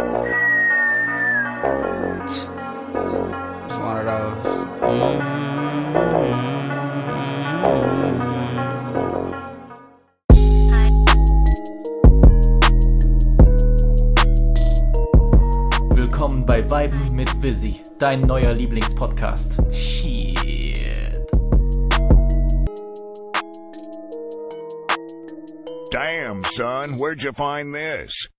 It's one of those. Mm-hmm. Willkommen bei Weiben mit Visi, dein neuer Lieblingspodcast. Shit. Damn, son, where'd you find this?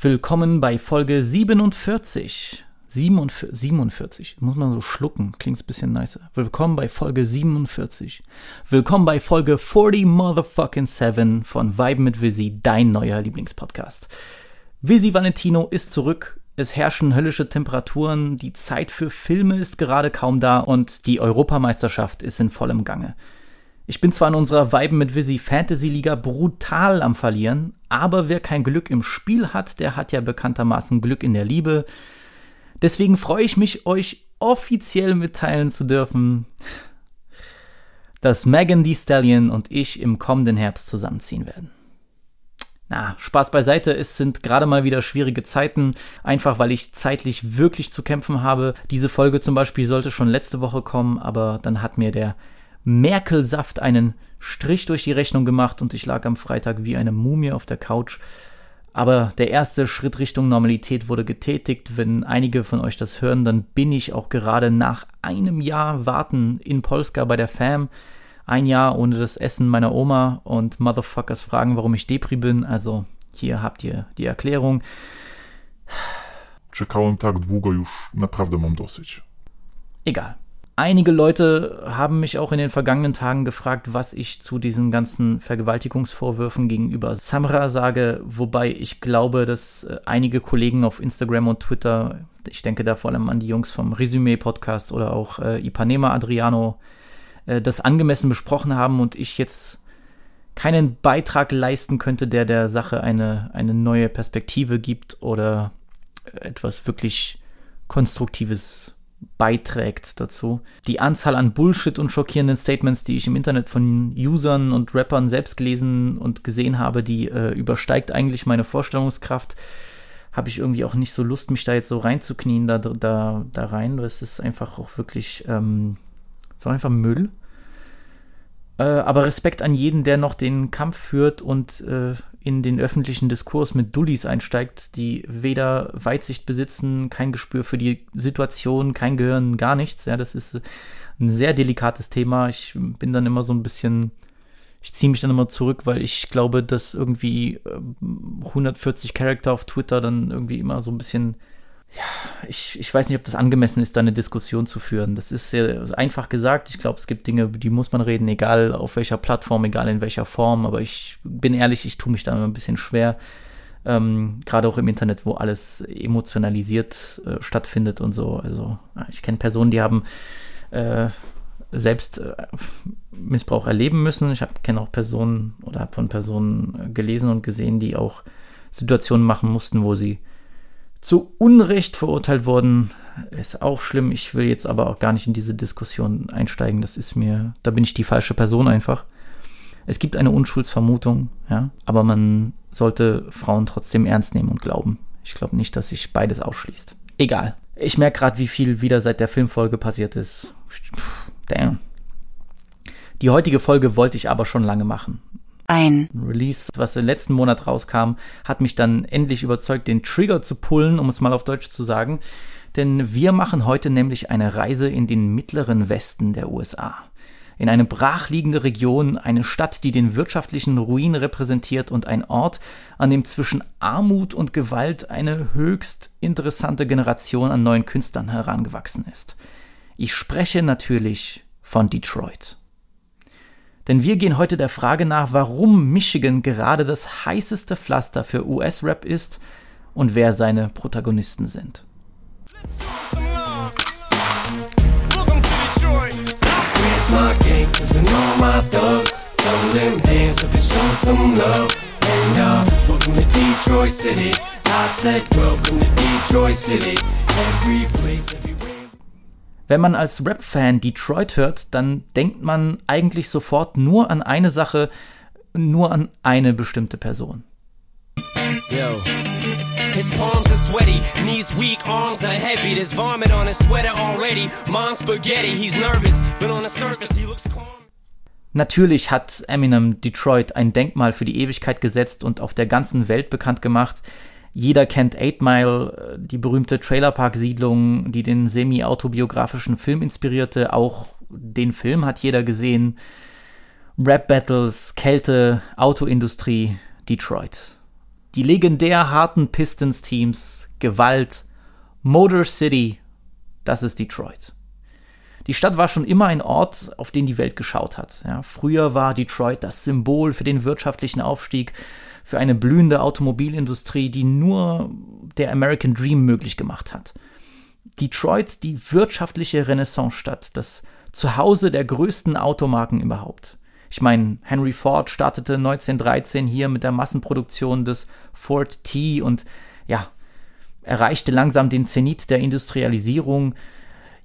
Willkommen bei Folge 47. 47, 47. Muss man so schlucken, klingt ein bisschen nicer. Willkommen bei Folge 47. Willkommen bei Folge 40 Motherfucking 7 von Vibe mit Visi, dein neuer Lieblingspodcast. Visi Valentino ist zurück. Es herrschen höllische Temperaturen, die Zeit für Filme ist gerade kaum da und die Europameisterschaft ist in vollem Gange. Ich bin zwar in unserer Vibe mit Visi Fantasy Liga brutal am Verlieren, aber wer kein Glück im Spiel hat, der hat ja bekanntermaßen Glück in der Liebe. Deswegen freue ich mich, euch offiziell mitteilen zu dürfen, dass Megan Thee Stallion und ich im kommenden Herbst zusammenziehen werden. Na, Spaß beiseite, es sind gerade mal wieder schwierige Zeiten, einfach weil ich zeitlich wirklich zu kämpfen habe. Diese Folge zum Beispiel sollte schon letzte Woche kommen, aber dann hat mir der Merkelsaft einen Strich durch die Rechnung gemacht und ich lag am Freitag wie eine Mumie auf der Couch. Aber der erste Schritt Richtung Normalität wurde getätigt. Wenn einige von euch das hören, dann bin ich auch gerade nach einem Jahr Warten in Polska bei der Fam. Ein Jahr ohne das Essen meiner Oma und Motherfuckers fragen, warum ich Depri bin. Also hier habt ihr die Erklärung. Czekałem tak długo, już naprawdę mam dosyć. Egal. Einige Leute haben mich auch in den vergangenen Tagen gefragt, was ich zu diesen ganzen Vergewaltigungsvorwürfen gegenüber Samra sage, wobei ich glaube, dass äh, einige Kollegen auf Instagram und Twitter, ich denke da vor allem an die Jungs vom Resümee-Podcast oder auch äh, Ipanema Adriano, äh, das angemessen besprochen haben und ich jetzt keinen Beitrag leisten könnte, der der Sache eine, eine neue Perspektive gibt oder etwas wirklich Konstruktives beiträgt dazu. Die Anzahl an Bullshit und schockierenden Statements, die ich im Internet von Usern und Rappern selbst gelesen und gesehen habe, die äh, übersteigt eigentlich meine Vorstellungskraft. Habe ich irgendwie auch nicht so Lust, mich da jetzt so reinzuknien, da, da, da rein. Das ist einfach auch wirklich ähm, so einfach Müll. Äh, aber Respekt an jeden, der noch den Kampf führt und äh, in den öffentlichen Diskurs mit Dullis einsteigt, die weder Weitsicht besitzen, kein Gespür für die Situation, kein Gehirn, gar nichts. Ja, das ist ein sehr delikates Thema. Ich bin dann immer so ein bisschen, ich ziehe mich dann immer zurück, weil ich glaube, dass irgendwie 140 Charakter auf Twitter dann irgendwie immer so ein bisschen ja, ich, ich weiß nicht, ob das angemessen ist, da eine Diskussion zu führen. Das ist sehr einfach gesagt. Ich glaube, es gibt Dinge, die muss man reden, egal auf welcher Plattform, egal in welcher Form. Aber ich bin ehrlich, ich tue mich da immer ein bisschen schwer. Ähm, Gerade auch im Internet, wo alles emotionalisiert äh, stattfindet und so. Also, ich kenne Personen, die haben äh, selbst äh, Missbrauch erleben müssen. Ich kenne auch Personen oder habe von Personen äh, gelesen und gesehen, die auch Situationen machen mussten, wo sie zu Unrecht verurteilt worden. Ist auch schlimm. Ich will jetzt aber auch gar nicht in diese Diskussion einsteigen. Das ist mir, da bin ich die falsche Person einfach. Es gibt eine Unschuldsvermutung, ja, aber man sollte Frauen trotzdem ernst nehmen und glauben. Ich glaube nicht, dass sich beides ausschließt. Egal. Ich merke gerade, wie viel wieder seit der Filmfolge passiert ist. Damn. Die heutige Folge wollte ich aber schon lange machen ein. Release, was im letzten Monat rauskam, hat mich dann endlich überzeugt, den Trigger zu pullen, um es mal auf Deutsch zu sagen. Denn wir machen heute nämlich eine Reise in den mittleren Westen der USA. In eine brachliegende Region, eine Stadt, die den wirtschaftlichen Ruin repräsentiert und ein Ort, an dem zwischen Armut und Gewalt eine höchst interessante Generation an neuen Künstlern herangewachsen ist. Ich spreche natürlich von Detroit. Denn wir gehen heute der Frage nach, warum Michigan gerade das heißeste Pflaster für US-Rap ist und wer seine Protagonisten sind. Every place, everywhere. Wenn man als Rap-Fan Detroit hört, dann denkt man eigentlich sofort nur an eine Sache, nur an eine bestimmte Person. Yo. His palms are sweaty, knees weak, arms are heavy. There's vomit on his sweater already. Mom's spaghetti, he's nervous, but on the surface he looks calm. Natürlich hat Eminem Detroit ein Denkmal für die Ewigkeit gesetzt und auf der ganzen Welt bekannt gemacht. Jeder kennt Eight Mile, äh, die berühmte Trailerpark-Siedlung, die den semi-autobiografischen Film inspirierte. Auch den Film hat jeder gesehen. Rap-Battles, Kälte, Autoindustrie, Detroit. Die legendär harten Pistons-Teams, Gewalt, Motor City, das ist Detroit. Die Stadt war schon immer ein Ort, auf den die Welt geschaut hat. Ja, früher war Detroit das Symbol für den wirtschaftlichen Aufstieg, für eine blühende Automobilindustrie, die nur der American Dream möglich gemacht hat. Detroit, die wirtschaftliche Renaissance-Stadt, das Zuhause der größten Automarken überhaupt. Ich meine, Henry Ford startete 1913 hier mit der Massenproduktion des Ford T und ja, erreichte langsam den Zenit der Industrialisierung.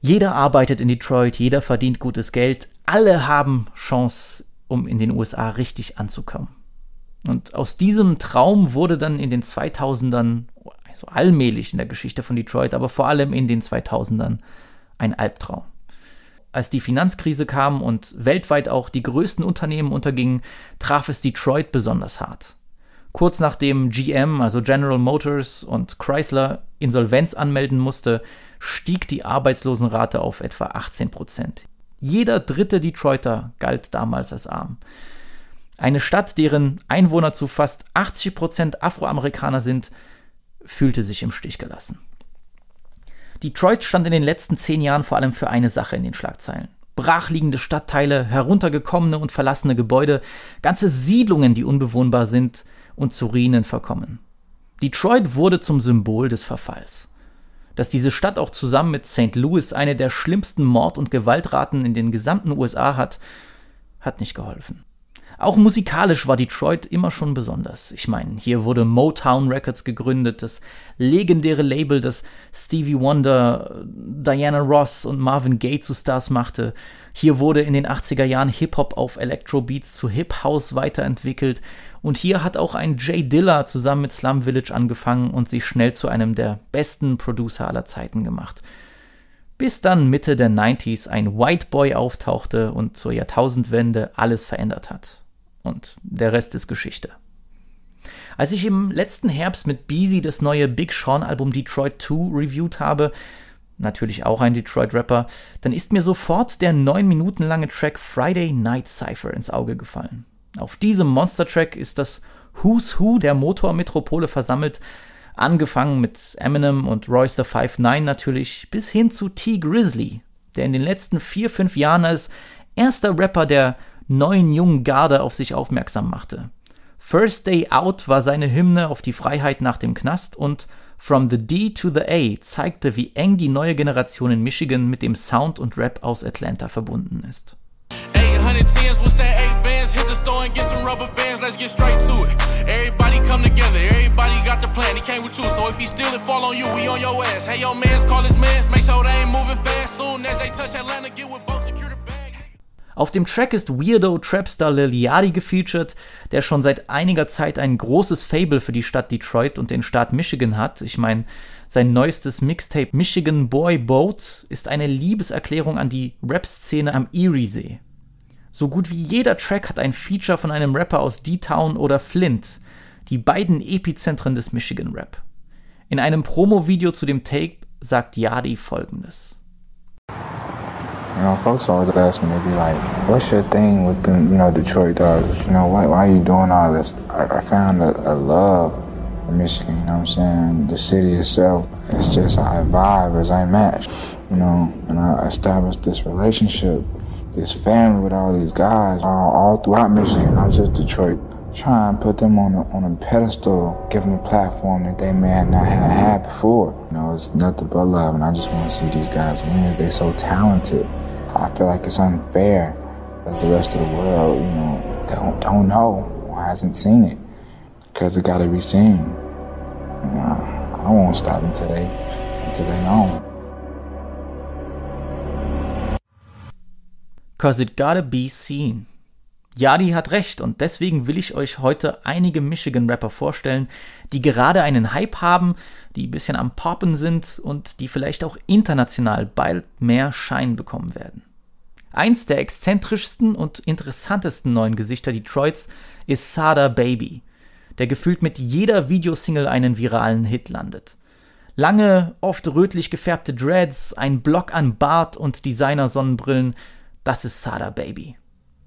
Jeder arbeitet in Detroit, jeder verdient gutes Geld, alle haben Chance, um in den USA richtig anzukommen. Und aus diesem Traum wurde dann in den 2000ern, also allmählich in der Geschichte von Detroit, aber vor allem in den 2000ern, ein Albtraum. Als die Finanzkrise kam und weltweit auch die größten Unternehmen untergingen, traf es Detroit besonders hart. Kurz nachdem GM, also General Motors und Chrysler Insolvenz anmelden musste, stieg die Arbeitslosenrate auf etwa 18 Prozent. Jeder dritte Detroiter galt damals als arm. Eine Stadt, deren Einwohner zu fast 80 Prozent Afroamerikaner sind, fühlte sich im Stich gelassen. Detroit stand in den letzten zehn Jahren vor allem für eine Sache in den Schlagzeilen. Brachliegende Stadtteile, heruntergekommene und verlassene Gebäude, ganze Siedlungen, die unbewohnbar sind und zu Ruinen verkommen. Detroit wurde zum Symbol des Verfalls. Dass diese Stadt auch zusammen mit St. Louis eine der schlimmsten Mord- und Gewaltraten in den gesamten USA hat, hat nicht geholfen. Auch musikalisch war Detroit immer schon besonders. Ich meine, hier wurde Motown Records gegründet, das legendäre Label, das Stevie Wonder, Diana Ross und Marvin Gaye zu Stars machte. Hier wurde in den 80er Jahren Hip-Hop auf Electro-Beats zu Hip-House weiterentwickelt. Und hier hat auch ein Jay Dilla zusammen mit Slum Village angefangen und sich schnell zu einem der besten Producer aller Zeiten gemacht. Bis dann Mitte der 90s ein White Boy auftauchte und zur Jahrtausendwende alles verändert hat. Und der Rest ist Geschichte. Als ich im letzten Herbst mit Beezy das neue Big Sean Album Detroit 2 reviewed habe, natürlich auch ein Detroit-Rapper, dann ist mir sofort der neun Minuten lange Track Friday Night Cypher ins Auge gefallen. Auf diesem Monster-Track ist das Who's Who der Motormetropole versammelt, angefangen mit Eminem und Royce the 5'9 natürlich, bis hin zu T. Grizzly, der in den letzten vier, fünf Jahren als erster Rapper der neuen jungen Garde auf sich aufmerksam machte. First Day Out war seine Hymne auf die Freiheit nach dem Knast und From the D to the A zeigte, wie eng die neue Generation in Michigan mit dem Sound und Rap aus Atlanta verbunden ist. Auf dem Track ist Weirdo Trapstar Lil Yachty gefeatured, der schon seit einiger Zeit ein großes Fable für die Stadt Detroit und den Staat Michigan hat. Ich meine, sein neuestes Mixtape Michigan Boy Boat ist eine Liebeserklärung an die Rap-Szene am Eriesee. So gut wie jeder Track hat ein Feature von einem Rapper aus D-Town oder Flint, die beiden Epizentren des Michigan Rap. In einem Promo-Video zu dem Tape sagt Yadi folgendes. You know, folks always ask me, they be like, what's your thing with the, you know, Detroit dogs? You know, why, why are you doing all this? I, I found a, a love in Michigan, you know what I'm saying? The city itself, it's just I vibe as I match, you know, and I established this relationship, this family with all these guys all, all throughout Michigan, not just Detroit. Try and put them on a, on a pedestal, give them a platform that they may not have had before. You know, it's nothing but love, and I just want to see these guys win. They're so talented. I feel like it's unfair that the rest of the world, you know, don't don't know or hasn't seen it because it got to be seen. You know, I won't stop until they until they know. Cause it gotta be seen. Yadi hat recht und deswegen will ich euch heute einige Michigan-Rapper vorstellen, die gerade einen Hype haben, die ein bisschen am Poppen sind und die vielleicht auch international bald mehr Schein bekommen werden. Eins der exzentrischsten und interessantesten neuen Gesichter Detroits ist Sada Baby, der gefühlt mit jeder Videosingle einen viralen Hit landet. Lange, oft rötlich gefärbte Dreads, ein Block an Bart und Designer-Sonnenbrillen, das ist Sada Baby.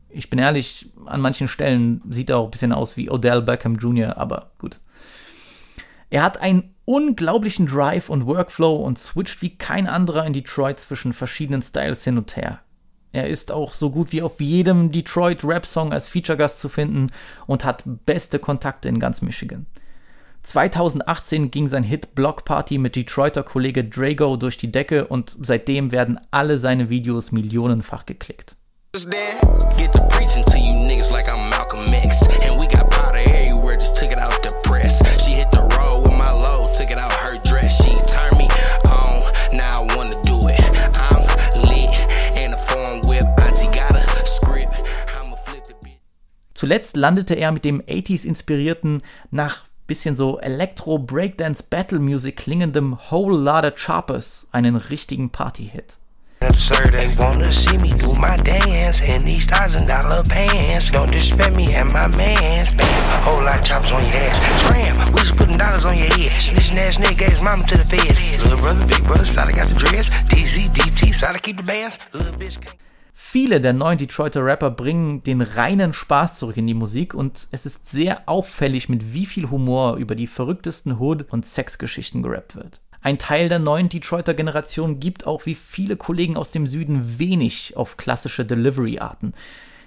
Ich bin ehrlich, an manchen Stellen sieht er auch ein bisschen aus wie Odell Beckham Jr., aber gut. Er hat einen unglaublichen Drive und Workflow und switcht wie kein anderer in Detroit zwischen verschiedenen Styles hin und her. Er ist auch so gut wie auf jedem Detroit-Rap-Song als Feature-Gast zu finden und hat beste Kontakte in ganz Michigan. 2018 ging sein Hit Block Party mit Detroiter Kollege Drago durch die Decke und seitdem werden alle seine Videos millionenfach geklickt. Get to preaching to you niggas like I'm Malcolm X. And Zuletzt landete er mit dem 80s inspirierten, nach bisschen so Elektro Breakdance Battle Music klingendem Whole Lotta Choppers einen richtigen Party-Hit. Sir, they wanna see me do my dance in these thousand dollar pants. Don't disrespect me and my mans. Bam, whole lot chops on your ass. Scram, we just putting dollars on your head. This ass nigga gave his mama to the feds. Little brother, big brother, side got the dress. DZ, DT, side keep the bands. Little bitch. Viele der neuen Detroiter Rapper bringen den reinen Spaß zurück in die Musik und es ist sehr auffällig, mit wie viel Humor über die verrücktesten Hood- und Sexgeschichten gerappt wird. Ein Teil der neuen Detroiter Generation gibt auch wie viele Kollegen aus dem Süden wenig auf klassische Delivery-Arten.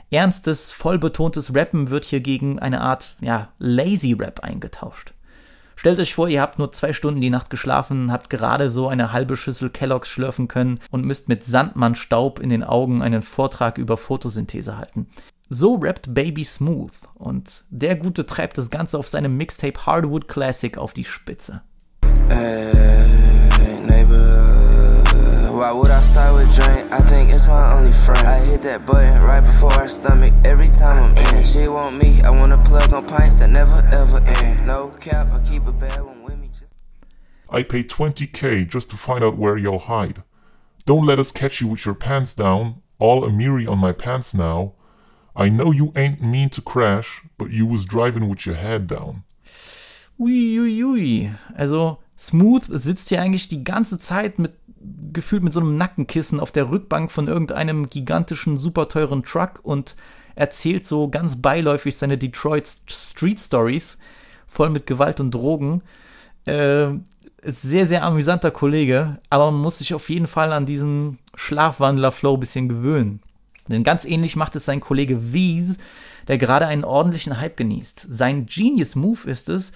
Ernstes, vollbetontes Rappen wird hier gegen eine Art, ja, Lazy Rap eingetauscht. Stellt euch vor, ihr habt nur zwei Stunden die Nacht geschlafen, habt gerade so eine halbe Schüssel Kelloggs schlürfen können und müsst mit Sandmannstaub in den Augen einen Vortrag über Photosynthese halten. So rappt Baby Smooth und der Gute treibt das Ganze auf seinem Mixtape Hardwood Classic auf die Spitze. Hey, neighbor, why would I start with drink? I think it's my only friend. I hit that button right before her stomach every time I'm in. She want me, I wanna plug on pints that never ever end. No cap, I keep a bad one with me. I paid 20k just to find out where you'll hide. Don't let us catch you with your pants down, all Amiri on my pants now. I know you ain't mean to crash, but you was driving with your head down. Uiuiui. Also Smooth sitzt hier eigentlich die ganze Zeit mit gefühlt mit so einem Nackenkissen auf der Rückbank von irgendeinem gigantischen, super teuren Truck und erzählt so ganz beiläufig seine Detroit Street Stories, voll mit Gewalt und Drogen. Äh, sehr, sehr amüsanter Kollege, aber man muss sich auf jeden Fall an diesen Schlafwandler-Flow ein bisschen gewöhnen. Denn ganz ähnlich macht es sein Kollege Wies, der gerade einen ordentlichen Hype genießt. Sein Genius Move ist es,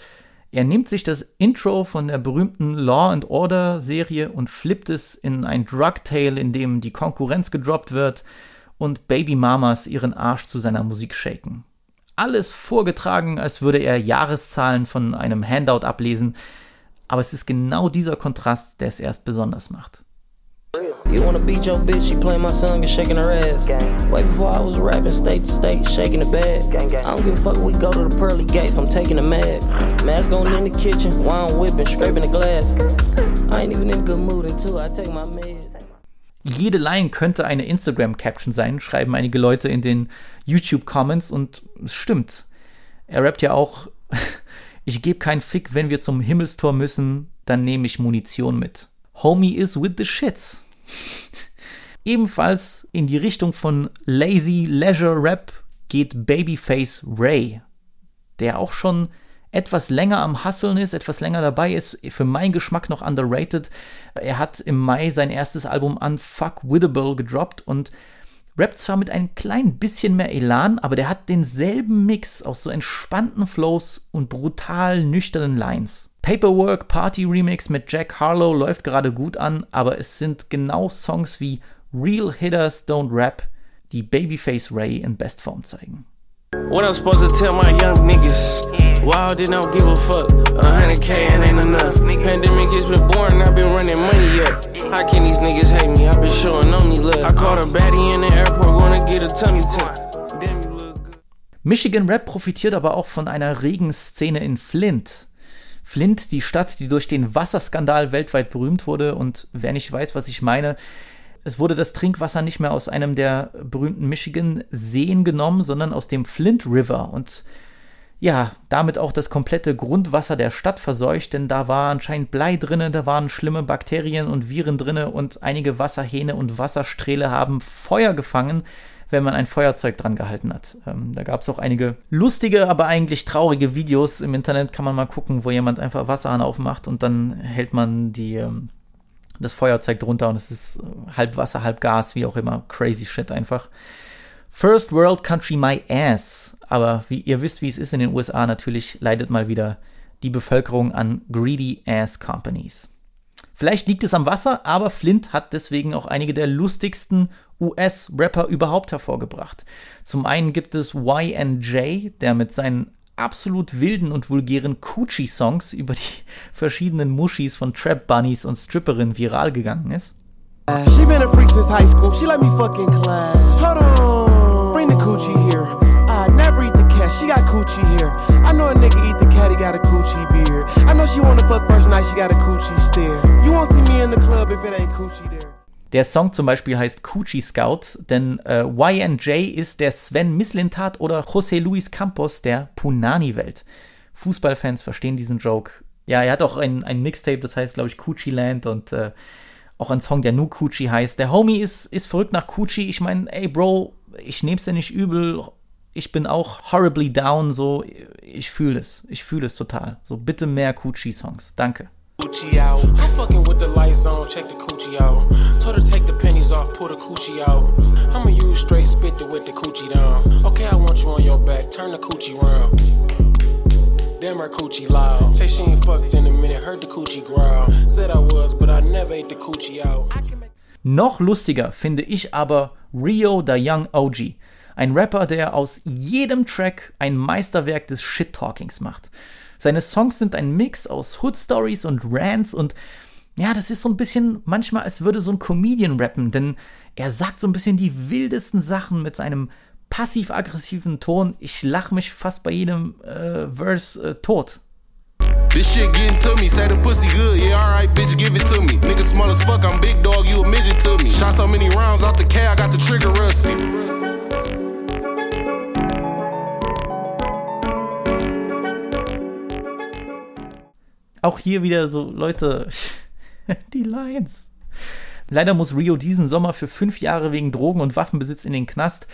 er nimmt sich das Intro von der berühmten Law and Order Serie und flippt es in ein Drug Tale, in dem die Konkurrenz gedroppt wird und Baby Mamas ihren Arsch zu seiner Musik shaken. Alles vorgetragen, als würde er Jahreszahlen von einem Handout ablesen, aber es ist genau dieser Kontrast, der es erst besonders macht. You wanna beat your bitch, she playing my song and shaking her ass. Way before I was rapping state to state, shaking the bag. I don't give a fuck, we go to the pearly gates, I'm taking a mag. Mask on in the kitchen, while I'm whipping, scraping the glass. I ain't even in a good mood until I take my meds. Jede Line könnte eine Instagram-Caption sein, schreiben einige Leute in den YouTube-Comments und es stimmt. Er rappt ja auch, ich gebe keinen Fick, wenn wir zum Himmelstor müssen, dann nehme ich Munition mit. Homie is with the shits. Ebenfalls in die Richtung von Lazy Leisure Rap geht Babyface Ray, der auch schon etwas länger am Hustlen ist, etwas länger dabei ist, für meinen Geschmack noch underrated. Er hat im Mai sein erstes Album Unfuckwittable gedroppt und rappt zwar mit ein klein bisschen mehr Elan, aber der hat denselben Mix aus so entspannten Flows und brutal nüchternen Lines. Paperwork Party Remix mit Jack Harlow läuft gerade gut an, aber es sind genau Songs wie Real Hitters Don't Rap, die Babyface Ray in Bestform zeigen. What I'm supposed to tell my young niggas? Wild they don't give a fuck. A hundred K and ain't enough. Pandemic has been born, I've been running money up. How can these niggas hate me? I've been showing only love. I caught a baddie in the airport, gonna get a tummy tuck. Michigan Rap profitiert aber auch von einer regen Szene in Flint. Flint, die Stadt, die durch den Wasserskandal weltweit berühmt wurde und wer nicht weiß, was ich meine, es wurde das Trinkwasser nicht mehr aus einem der berühmten Michigan-Seen genommen, sondern aus dem Flint River und ja, damit auch das komplette Grundwasser der Stadt verseucht, denn da war anscheinend Blei drinne, da waren schlimme Bakterien und Viren drinne und einige Wasserhähne und Wassersträhle haben Feuer gefangen, wenn man ein Feuerzeug dran gehalten hat. Ähm, da gab es auch einige lustige, aber eigentlich traurige Videos im Internet, kann man mal gucken, wo jemand einfach Wasserhahn aufmacht und dann hält man die, ähm, das Feuerzeug drunter und es ist äh, halb Wasser, halb Gas, wie auch immer. Crazy shit einfach. First World Country My Ass. Aber wie ihr wisst, wie es ist in den USA, natürlich leidet mal wieder die Bevölkerung an Greedy Ass Companies. Vielleicht liegt es am Wasser, aber Flint hat deswegen auch einige der lustigsten US-Rapper überhaupt hervorgebracht. Zum einen gibt es YNJ, der mit seinen absolut wilden und vulgären Coochie-Songs über die verschiedenen Mushis von Trap Bunnies und Stripperinnen viral gegangen ist. She been a freak since high school. She let me coochie here. Wanna fuck first night. She got a coochie stare. You won't see me in the club if it ain't coochie there. Der Song zum Beispiel heißt Coochie Scout, denn äh, YNJ ist der Sven Mislintat oder José Luis Campos der Punani-Welt. Fußballfans verstehen diesen Joke. Ja, er hat auch ein, ein Mixtape, das heißt, glaube ich, Coochie Land und äh, auch ein Song, der nur Coochie heißt. Der Homie ist, ist verrückt nach Coochie. Ich meine, ey, Bro, ich nehm's dir nicht übel. Ich bin auch horribly down, so. Ich fühle es. Ich fühle es total. So, bitte mehr Coochie-Songs. Danke. Coochie out. I'm fucking with the lights on, check the coochie out. Told her take the pennies off, pull the coochie out. I'ma use straight spit to with the coochie down. Okay, I want you on your back, turn the coochie round. Damn her coochie loud. Say she ain't fucked in a minute, heard the coochie growl. Said I was, but I never ate the coochie out. Noch lustiger finde ich aber Rio the Young OG. Ein Rapper, der aus jedem Track ein Meisterwerk des Shit-Talkings macht. Seine Songs sind ein Mix aus Hood Stories und Rants und ja, das ist so ein bisschen manchmal, als würde so ein Comedian rappen, denn er sagt so ein bisschen die wildesten Sachen mit seinem passiv-aggressiven Ton. Ich lache mich fast bei jedem äh, Verse äh, tot. This shit getting to me, say the pussy good, yeah, alright, bitch, give it to me. Nigga small as fuck, I'm big dog, you a midget to me. Shot so many rounds out the K, I got the trigger rusty. Auch hier wieder so, Leute, die Lines. Leider muss Rio diesen Sommer für fünf Jahre wegen Drogen- und Waffenbesitz in den Knast,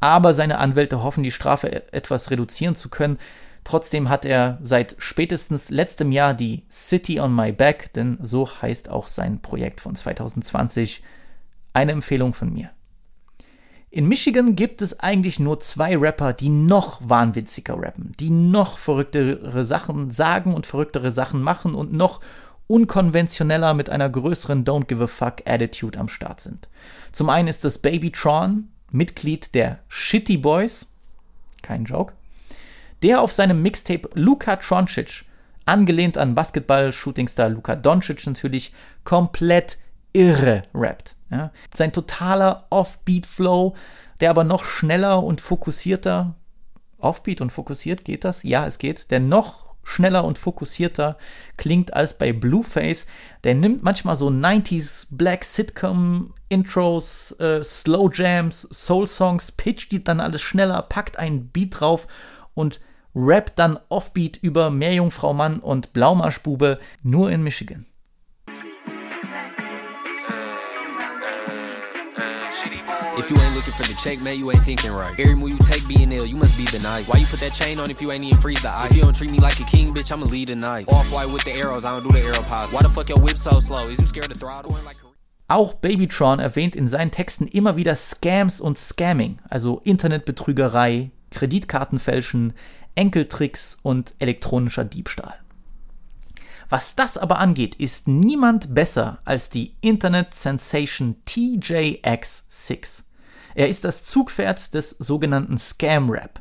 aber seine Anwälte hoffen, die Strafe e- etwas reduzieren zu können. Trotzdem hat er seit spätestens letztem Jahr die City on My Back, denn so heißt auch sein Projekt von 2020. Eine Empfehlung von mir. In Michigan gibt es eigentlich nur zwei Rapper, die noch wahnwitziger rappen, die noch verrücktere Sachen sagen und verrücktere Sachen machen und noch unkonventioneller mit einer größeren Don't Give a Fuck Attitude am Start sind. Zum einen ist das Babytron, Mitglied der Shitty Boys, kein Joke, der auf seinem Mixtape Luka Troncic, angelehnt an Basketball-Shootingstar Luka Doncic natürlich, komplett irre rappt. Ja. Sein totaler Offbeat-Flow, der aber noch schneller und fokussierter, Offbeat und fokussiert, geht das? Ja, es geht, der noch schneller und fokussierter klingt als bei Blueface. Der nimmt manchmal so 90s Black Sitcom Intros, äh, Slow Jams, Soul Songs, pitcht die dann alles schneller, packt einen Beat drauf und rappt dann Offbeat über Meerjungfrau Mann und Blaumarschbube nur in Michigan. If you ain't looking for the check, man, you ain't thinking right. Every move you take ill, you must be the night. Why you put that chain on if you ain't even freeze the ice? If you don't treat me like a king, bitch, I'ma lead the night. Off white with the arrows, I don't do the arrow pause. Why the fuck your whip so slow? Is you scared to throttle? Auch Babytron erwähnt in seinen Texten immer wieder Scams und Scamming, also Internetbetrügerei, Kreditkartenfälschen, Enkeltricks und elektronischer Diebstahl. Was das aber angeht, ist niemand besser als die Internet-Sensation TJX6. Er ist das Zugpferd des sogenannten Scam-Rap.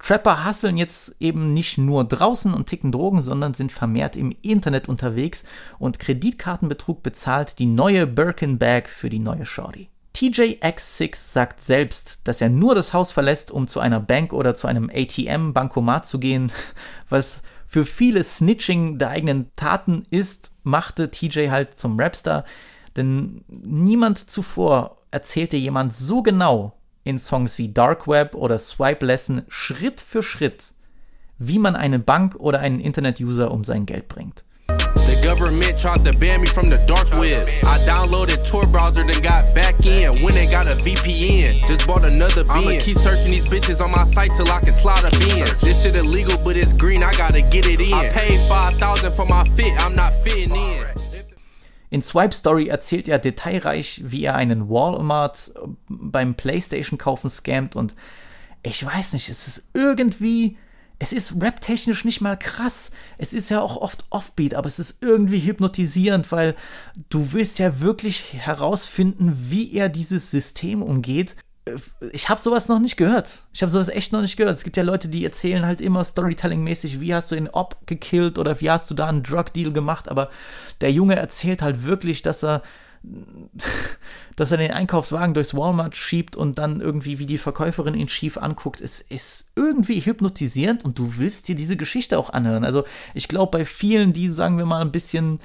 Trapper hasseln jetzt eben nicht nur draußen und ticken Drogen, sondern sind vermehrt im Internet unterwegs und Kreditkartenbetrug bezahlt die neue Birkin Bag für die neue Shorty. TJX6 sagt selbst, dass er nur das Haus verlässt, um zu einer Bank oder zu einem ATM-Bankomat zu gehen, was für viele Snitching der eigenen Taten ist, machte TJ halt zum Rapstar, denn niemand zuvor erzählte jemand so genau in Songs wie Dark Web oder Swipe Lesson Schritt für Schritt, wie man eine Bank oder einen Internet-User um sein Geld bringt. The government tried to ban me from the dark web. I downloaded Tor browser, then got back in. When they got a VPN, just bought another bin. I'ma keep searching these bitches on my site till I can slide a bin. This shit illegal, but it's green, I gotta get it in. I paid 5000 for my fit, I'm not fitting in. In Swipe Story erzählt er detailreich, wie er einen Walmart beim PlayStation kaufen scammt und ich weiß nicht, es ist irgendwie es ist rap-technisch nicht mal krass. Es ist ja auch oft offbeat, aber es ist irgendwie hypnotisierend, weil du willst ja wirklich herausfinden, wie er dieses System umgeht. Ich habe sowas noch nicht gehört. Ich habe sowas echt noch nicht gehört. Es gibt ja Leute, die erzählen halt immer Storytelling-mäßig, wie hast du den Op gekillt oder wie hast du da einen Drug-Deal gemacht, aber der Junge erzählt halt wirklich, dass er dass er den Einkaufswagen durchs Walmart schiebt und dann irgendwie, wie die Verkäuferin ihn schief anguckt, ist, ist irgendwie hypnotisierend und du willst dir diese Geschichte auch anhören. Also ich glaube, bei vielen, die, sagen wir mal, ein bisschen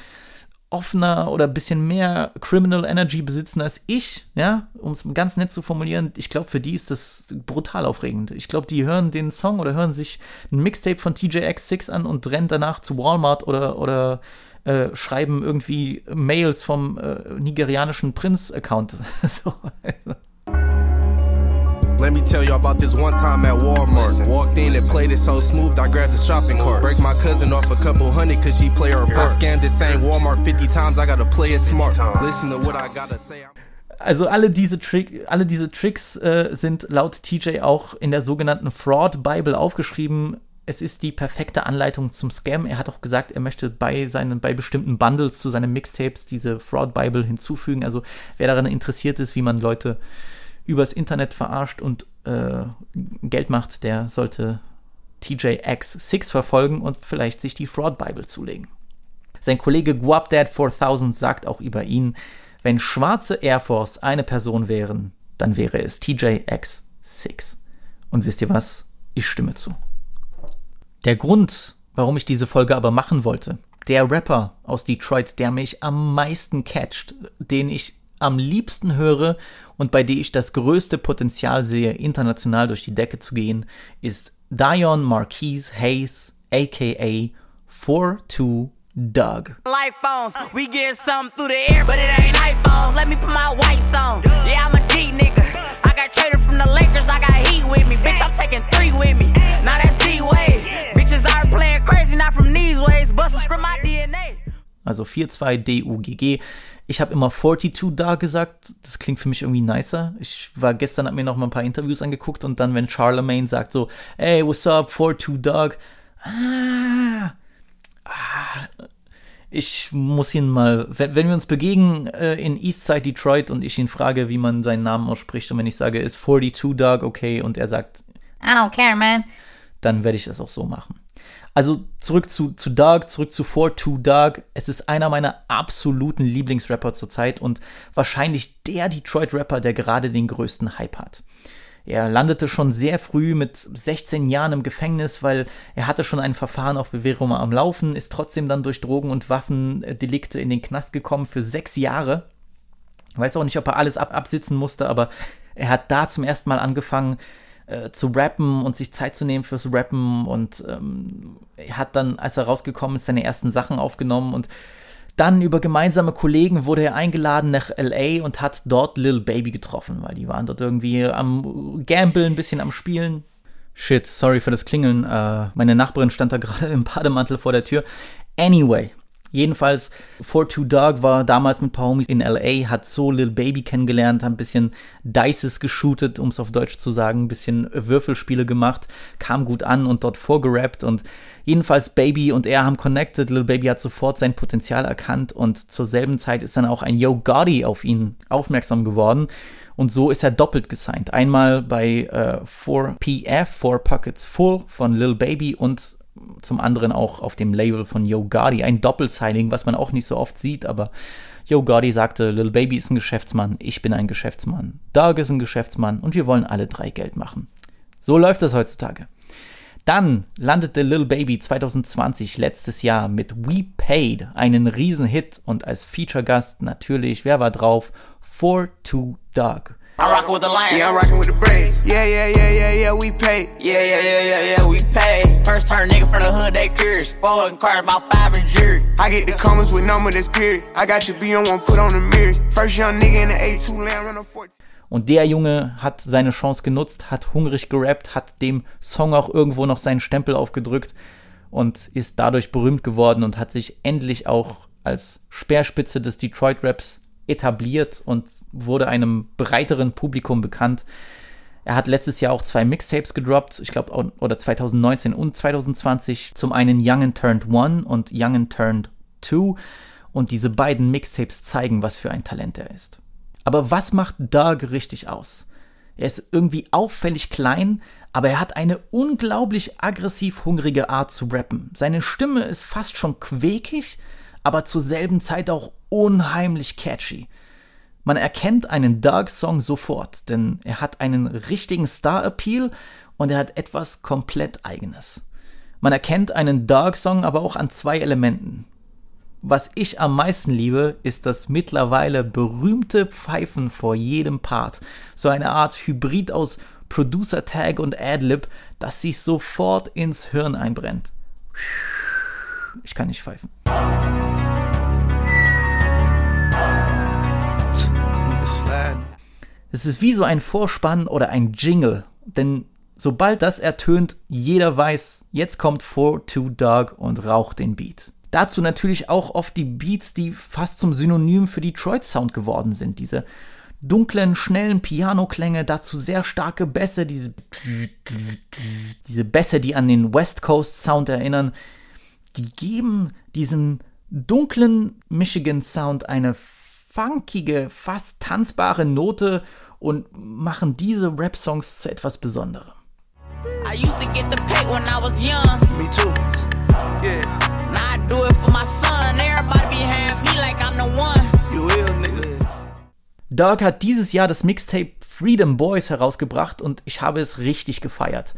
offener oder ein bisschen mehr Criminal Energy besitzen als ich, ja, um es ganz nett zu formulieren, ich glaube, für die ist das brutal aufregend. Ich glaube, die hören den Song oder hören sich ein Mixtape von TJX6 an und rennen danach zu Walmart oder, oder äh, schreiben irgendwie Mails vom äh, nigerianischen Prinz-Account. so, also. Let me tell you about this one time at Walmart. Walked in and played it so smooth, I grabbed the shopping cart. Break my cousin off a couple hundred cause she play her part. I scammed the same Walmart 50 times, I gotta play it smart. Listen to what I gotta say. Also alle diese, Trick, alle diese Tricks äh, sind laut TJ auch in der sogenannten Fraud Bible aufgeschrieben es ist die perfekte Anleitung zum Scam. Er hat auch gesagt, er möchte bei seinen, bei bestimmten Bundles zu seinen Mixtapes diese Fraud Bible hinzufügen. Also wer daran interessiert ist, wie man Leute übers Internet verarscht und äh, Geld macht, der sollte TJX6 verfolgen und vielleicht sich die Fraud Bible zulegen. Sein Kollege Guapdad4000 sagt auch über ihn, wenn schwarze Air Force eine Person wären, dann wäre es TJX6. Und wisst ihr was? Ich stimme zu. Der Grund, warum ich diese Folge aber machen wollte, der Rapper aus Detroit, der mich am meisten catcht, den ich am liebsten höre und bei dem ich das größte Potenzial sehe, international durch die Decke zu gehen, ist Dion Marquise Hayes, aka 42 Doug. Light phones, we get some through the air, but it ain't iPhones. Let me put my whites on. Yeah, I'm a D nigga. I got traded from the Lakers, I got heat with me. Bitch, I'm taking three with me. Now that's D-Way. Bitches are playing crazy, not from these ways. Bust from my DNA. Also 42DUGG. Ich habe immer 42 da gesagt. Das klingt für mich irgendwie nicer. Ich war gestern, hab mir noch mal ein paar Interviews angeguckt und dann, wenn Charlemagne sagt so, hey, what's up, 42 Dog? Ah, ah, ich muss ihn mal, wenn, wenn wir uns begegnen äh, in Eastside Detroit und ich ihn frage, wie man seinen Namen ausspricht und wenn ich sage, ist 42 Dog okay und er sagt, I don't care, man, dann werde ich das auch so machen. Also zurück zu, zu Doug, zurück zu 42 Doug. Es ist einer meiner absoluten Lieblingsrapper zurzeit und wahrscheinlich der Detroit-Rapper, der gerade den größten Hype hat. Er landete schon sehr früh mit 16 Jahren im Gefängnis, weil er hatte schon ein Verfahren auf Bewährung am Laufen, ist trotzdem dann durch Drogen- und Waffendelikte in den Knast gekommen für sechs Jahre. Weiß auch nicht, ob er alles ab absitzen musste, aber er hat da zum ersten Mal angefangen äh, zu rappen und sich Zeit zu nehmen fürs Rappen und ähm, hat dann, als er rausgekommen ist, seine ersten Sachen aufgenommen und dann über gemeinsame Kollegen wurde er eingeladen nach LA und hat dort Lil Baby getroffen, weil die waren dort irgendwie am Gambeln, ein bisschen am Spielen. Shit, sorry für das Klingeln. Äh, meine Nachbarin stand da gerade im Bademantel vor der Tür. Anyway, Jedenfalls, 42 Dog war damals mit ein paar Homies in LA, hat so Lil Baby kennengelernt, hat ein bisschen Dices geshootet, um es auf Deutsch zu sagen, ein bisschen Würfelspiele gemacht, kam gut an und dort vorgerappt und jedenfalls Baby und er haben connected. Lil Baby hat sofort sein Potenzial erkannt und zur selben Zeit ist dann auch ein Yo Gotti auf ihn aufmerksam geworden. Und so ist er doppelt gesigned. Einmal bei äh, 4PF, 4 Pockets Full von Lil Baby und zum anderen auch auf dem Label von Yo Gotti, ein Doppelsigning, was man auch nicht so oft sieht, aber Yo Gotti sagte, Lil Baby ist ein Geschäftsmann, ich bin ein Geschäftsmann, Doug ist ein Geschäftsmann und wir wollen alle drei Geld machen. So läuft das heutzutage. Dann landete Lil Baby 2020 letztes Jahr mit We Paid einen Riesenhit und als Feature-Gast natürlich, wer war drauf? 4-2 Doug. I'm rockin' with the Lions. Yeah, I'm rockin' with the Braves. Yeah, yeah, yeah, yeah, yeah, we pay. Yeah, yeah, yeah, yeah, yeah, we pay. First turn nigga from the hood, they curious. Four and cars, about five and jury. I get the comments with number that's period. I got your B on one, put on the mirrors. First young nigga in the A2 land, run a 14. Und der Junge hat seine Chance genutzt, hat hungrig gerappt, hat dem Song auch irgendwo noch seinen Stempel aufgedrückt und ist dadurch berühmt geworden und hat sich endlich auch als Speerspitze des Detroit Raps etabliert und wurde einem breiteren Publikum bekannt. Er hat letztes Jahr auch zwei Mixtapes gedroppt, ich glaube, oder 2019 und 2020. Zum einen Young and Turned One und Young and Turned Two. Und diese beiden Mixtapes zeigen, was für ein Talent er ist. Aber was macht Doug richtig aus? Er ist irgendwie auffällig klein, aber er hat eine unglaublich aggressiv hungrige Art zu rappen. Seine Stimme ist fast schon quäkig, aber zur selben Zeit auch unheimlich catchy. Man erkennt einen Doug-Song sofort, denn er hat einen richtigen Star-Appeal und er hat etwas komplett eigenes. Man erkennt einen Doug-Song aber auch an zwei Elementen. Was ich am meisten liebe, ist das mittlerweile berühmte Pfeifen vor jedem Part. So eine Art Hybrid aus Producer Tag und Adlib, das sich sofort ins Hirn einbrennt. Ich kann nicht pfeifen. Es ist wie so ein Vorspann oder ein Jingle, denn sobald das ertönt, jeder weiß, jetzt kommt 4-2 Dog und raucht den Beat. Dazu natürlich auch oft die Beats, die fast zum Synonym für Detroit Sound geworden sind. Diese dunklen, schnellen Piano-Klänge, dazu sehr starke Bässe, diese, diese Bässe, die an den West Coast Sound erinnern, die geben diesem dunklen Michigan Sound eine funkige, fast tanzbare Note und machen diese Rap-Songs zu etwas Besonderem. I used to get the pay when I was young. Me too. Yeah, Now I do it for my son. Everybody behind me like I'm the one. you will, nigga. Doug hat dieses Jahr das Mixtape Freedom Boys herausgebracht und ich habe es richtig gefeiert.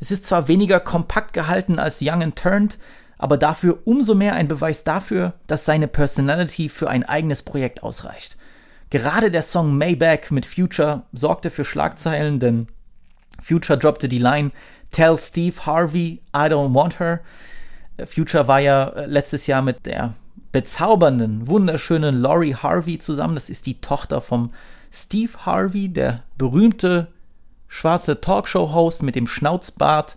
Es ist zwar weniger kompakt gehalten als Young and Turned, aber dafür umso mehr ein Beweis dafür, dass seine Personality für ein eigenes Projekt ausreicht. Gerade der Song Maybach mit Future sorgte für Schlagzeilen, denn Future droppte die Line Tell Steve Harvey I don't want her. Future war ja äh, letztes Jahr mit der bezaubernden, wunderschönen Laurie Harvey zusammen. Das ist die Tochter vom Steve Harvey, der berühmte schwarze Talkshow-Host mit dem Schnauzbart.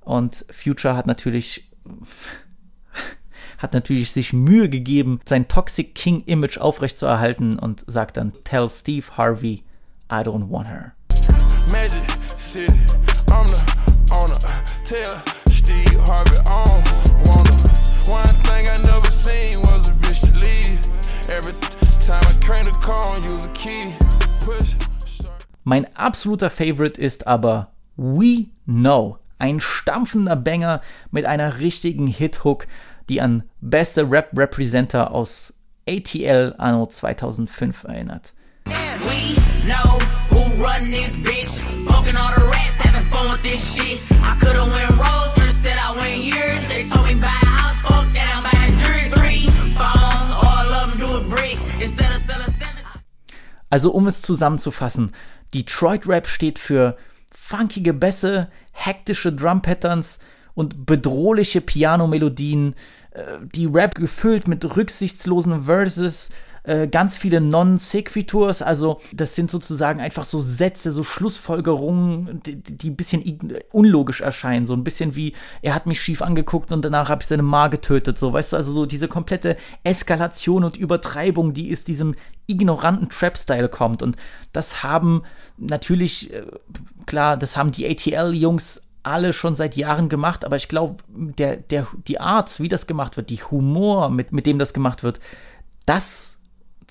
Und Future hat natürlich hat natürlich sich Mühe gegeben, sein Toxic King Image aufrechtzuerhalten und sagt dann Tell Steve Harvey I don't want her. Magic City, I'm the owner. Tell Don't want her. One thing I never seen was a bitch to leave. Every time I crank the car and use a key. Push. Mein absoluter Favorite ist aber We Know. Ein stampfender Banger mit einer richtigen Hit-Hook, die an beste Rap-Representer aus ATL anno 2005 erinnert. We know who run this bitch. Poking all the rats, having fun with this shit. I could've went rose, but instead I went years. They told me buy a house, fuck that, I'm buying three, three phones. All of them do it brick instead of selling seven. Also um es zusammenzufassen, Detroit Rap steht für funkige Bässe, hektische Drum-Patterns und bedrohliche Piano-Melodien, äh, die Rap gefüllt mit rücksichtslosen Verses, äh, ganz viele Non-Sequiturs, also das sind sozusagen einfach so Sätze, so Schlussfolgerungen, die, die ein bisschen unlogisch erscheinen, so ein bisschen wie, er hat mich schief angeguckt und danach habe ich seine Ma getötet, so, weißt du, also so diese komplette Eskalation und Übertreibung, die aus diesem ignoranten Trap-Style kommt. Und das haben natürlich, äh, klar, das haben die ATL-Jungs alle schon seit Jahren gemacht, aber ich glaube, der, der, die Art, wie das gemacht wird, die Humor, mit, mit dem das gemacht wird, das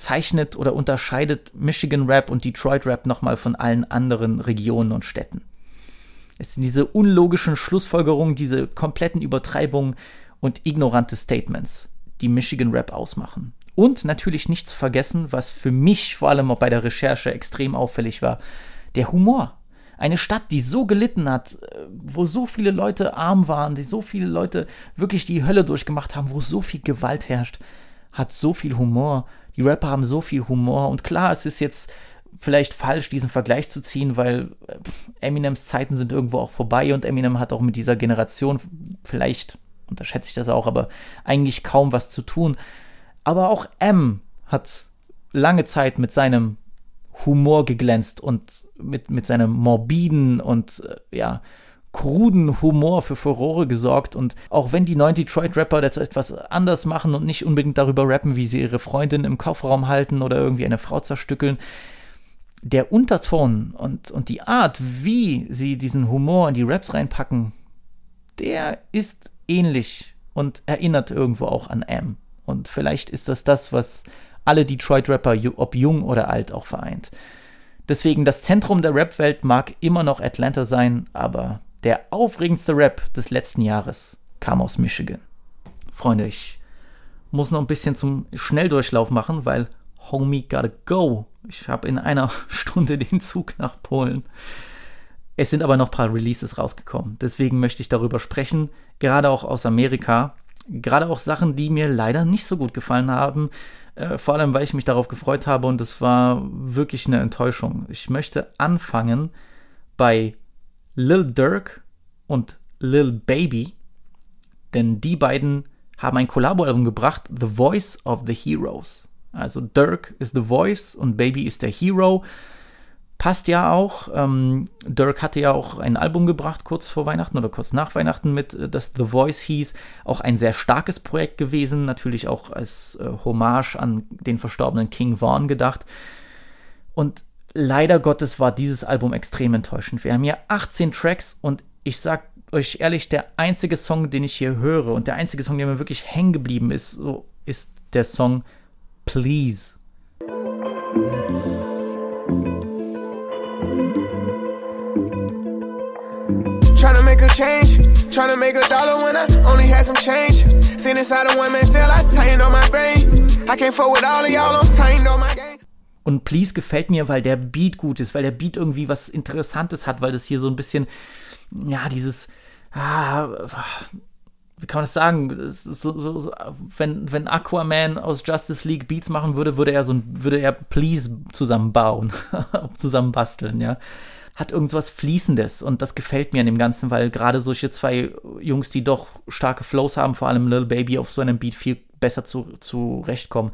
zeichnet oder unterscheidet Michigan Rap und Detroit Rap nochmal von allen anderen Regionen und Städten. Es sind diese unlogischen Schlussfolgerungen, diese kompletten Übertreibungen und ignorante Statements, die Michigan Rap ausmachen. Und natürlich nicht zu vergessen, was für mich vor allem auch bei der Recherche extrem auffällig war, der Humor. Eine Stadt, die so gelitten hat, äh, wo so viele Leute arm waren, die so viele Leute wirklich die Hölle durchgemacht haben, wo so viel Gewalt herrscht, hat so viel Humor. Die Rapper haben so viel Humor. Und klar, es ist jetzt vielleicht falsch, diesen Vergleich zu ziehen, weil äh, Eminems Zeiten sind irgendwo auch vorbei und Eminem hat auch mit dieser Generation vielleicht, unterschätze ich das auch, aber eigentlich kaum was zu tun. Aber auch M hat lange Zeit mit seinem Humor geglänzt und mit, mit seinem morbiden und äh, ja, kruden Humor für Furore gesorgt. Und auch wenn die neuen Detroit-Rapper jetzt etwas anders machen und nicht unbedingt darüber rappen, wie sie ihre Freundin im Kofferraum halten oder irgendwie eine Frau zerstückeln, der Unterton und, und die Art, wie sie diesen Humor in die Raps reinpacken, der ist ähnlich und erinnert irgendwo auch an M. Und vielleicht ist das das, was alle Detroit-Rapper, ob jung oder alt, auch vereint. Deswegen, das Zentrum der Rap-Welt mag immer noch Atlanta sein, aber der aufregendste Rap des letzten Jahres kam aus Michigan. Freunde, ich muss noch ein bisschen zum Schnelldurchlauf machen, weil Homie gotta go. Ich habe in einer Stunde den Zug nach Polen. Es sind aber noch ein paar Releases rausgekommen. Deswegen möchte ich darüber sprechen, gerade auch aus Amerika. Gerade auch Sachen, die mir leider nicht so gut gefallen haben. Äh, vor allem, weil ich mich darauf gefreut habe und es war wirklich eine Enttäuschung. Ich möchte anfangen bei Lil Durk und Lil Baby, denn die beiden haben ein Kollabo-Album gebracht, The Voice of the Heroes. Also Dirk ist The Voice und Baby ist der Hero. Passt ja auch. Ähm, Dirk hatte ja auch ein Album gebracht, kurz vor Weihnachten oder kurz nach Weihnachten, mit äh, das The Voice hieß. Auch ein sehr starkes Projekt gewesen, natürlich auch als äh, Hommage an den verstorbenen King Vaughn gedacht. Und leider Gottes war dieses Album extrem enttäuschend. Wir haben hier 18 Tracks und ich sag euch ehrlich, der einzige Song, den ich hier höre und der einzige Song, der mir wirklich hängen geblieben ist, so ist der Song Please. Tryna make a change, tryna make a dollar when I only had some change. Seen inside a one man cell, I tightened on my brain. I can't fuck with all of y'all, I'm tightened on my game. Und Please gefällt mir, weil der Beat gut ist, weil der Beat irgendwie was Interessantes hat, weil das hier so ein bisschen, ja, dieses, ah, wie kann man das sagen? So, so, so, wenn, wenn Aquaman aus Justice League Beats machen würde, würde er so würde er Please zusammenbauen, zusammenbasteln, ja. Hat irgendwas Fließendes und das gefällt mir an dem Ganzen, weil gerade solche zwei Jungs, die doch starke Flows haben, vor allem Lil Baby auf so einem Beat viel besser zu, zurechtkommen.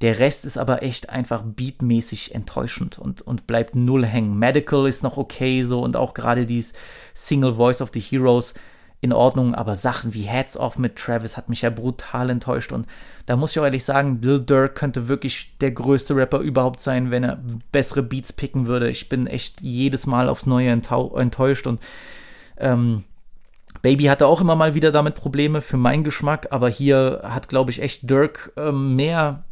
Der Rest ist aber echt einfach beatmäßig enttäuschend und, und bleibt null hängen. Medical ist noch okay so und auch gerade dieses Single Voice of the Heroes in Ordnung, aber Sachen wie Heads Off mit Travis hat mich ja brutal enttäuscht und da muss ich auch ehrlich sagen, Lil Durk könnte wirklich der größte Rapper überhaupt sein, wenn er bessere Beats picken würde. Ich bin echt jedes Mal aufs Neue enttäuscht und ähm, Baby hatte auch immer mal wieder damit Probleme für meinen Geschmack, aber hier hat, glaube ich, echt Dirk ähm, mehr,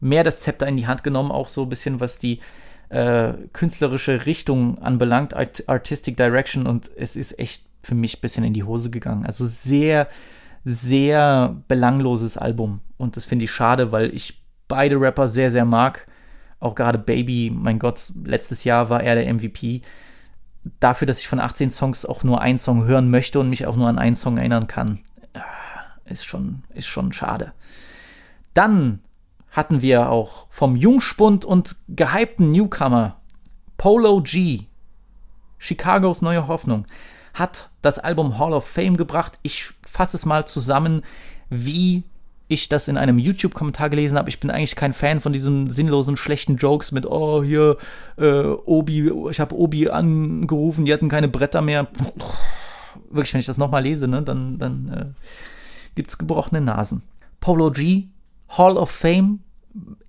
mehr das Zepter in die Hand genommen, auch so ein bisschen, was die äh, künstlerische Richtung anbelangt, Art Artistic Direction und es ist echt für mich ein bisschen in die Hose gegangen. Also sehr, sehr belangloses Album. Und das finde ich schade, weil ich beide Rapper sehr, sehr mag. Auch gerade Baby, mein Gott, letztes Jahr war er der MVP. Dafür, dass ich von 18 Songs auch nur einen Song hören möchte und mich auch nur an einen Song erinnern kann, äh, ist schon, ist schon schade. Dann hatten wir auch vom Jungspund und gehypten Newcomer Polo G, Chicagos neue Hoffnung hat das Album Hall of Fame gebracht. Ich fasse es mal zusammen, wie ich das in einem YouTube-Kommentar gelesen habe. Ich bin eigentlich kein Fan von diesen sinnlosen, schlechten Jokes mit, oh, hier, äh, Obi, ich habe Obi angerufen, die hatten keine Bretter mehr. Wirklich, wenn ich das nochmal lese, ne, dann, dann äh, gibt es gebrochene Nasen. Polo G, Hall of Fame,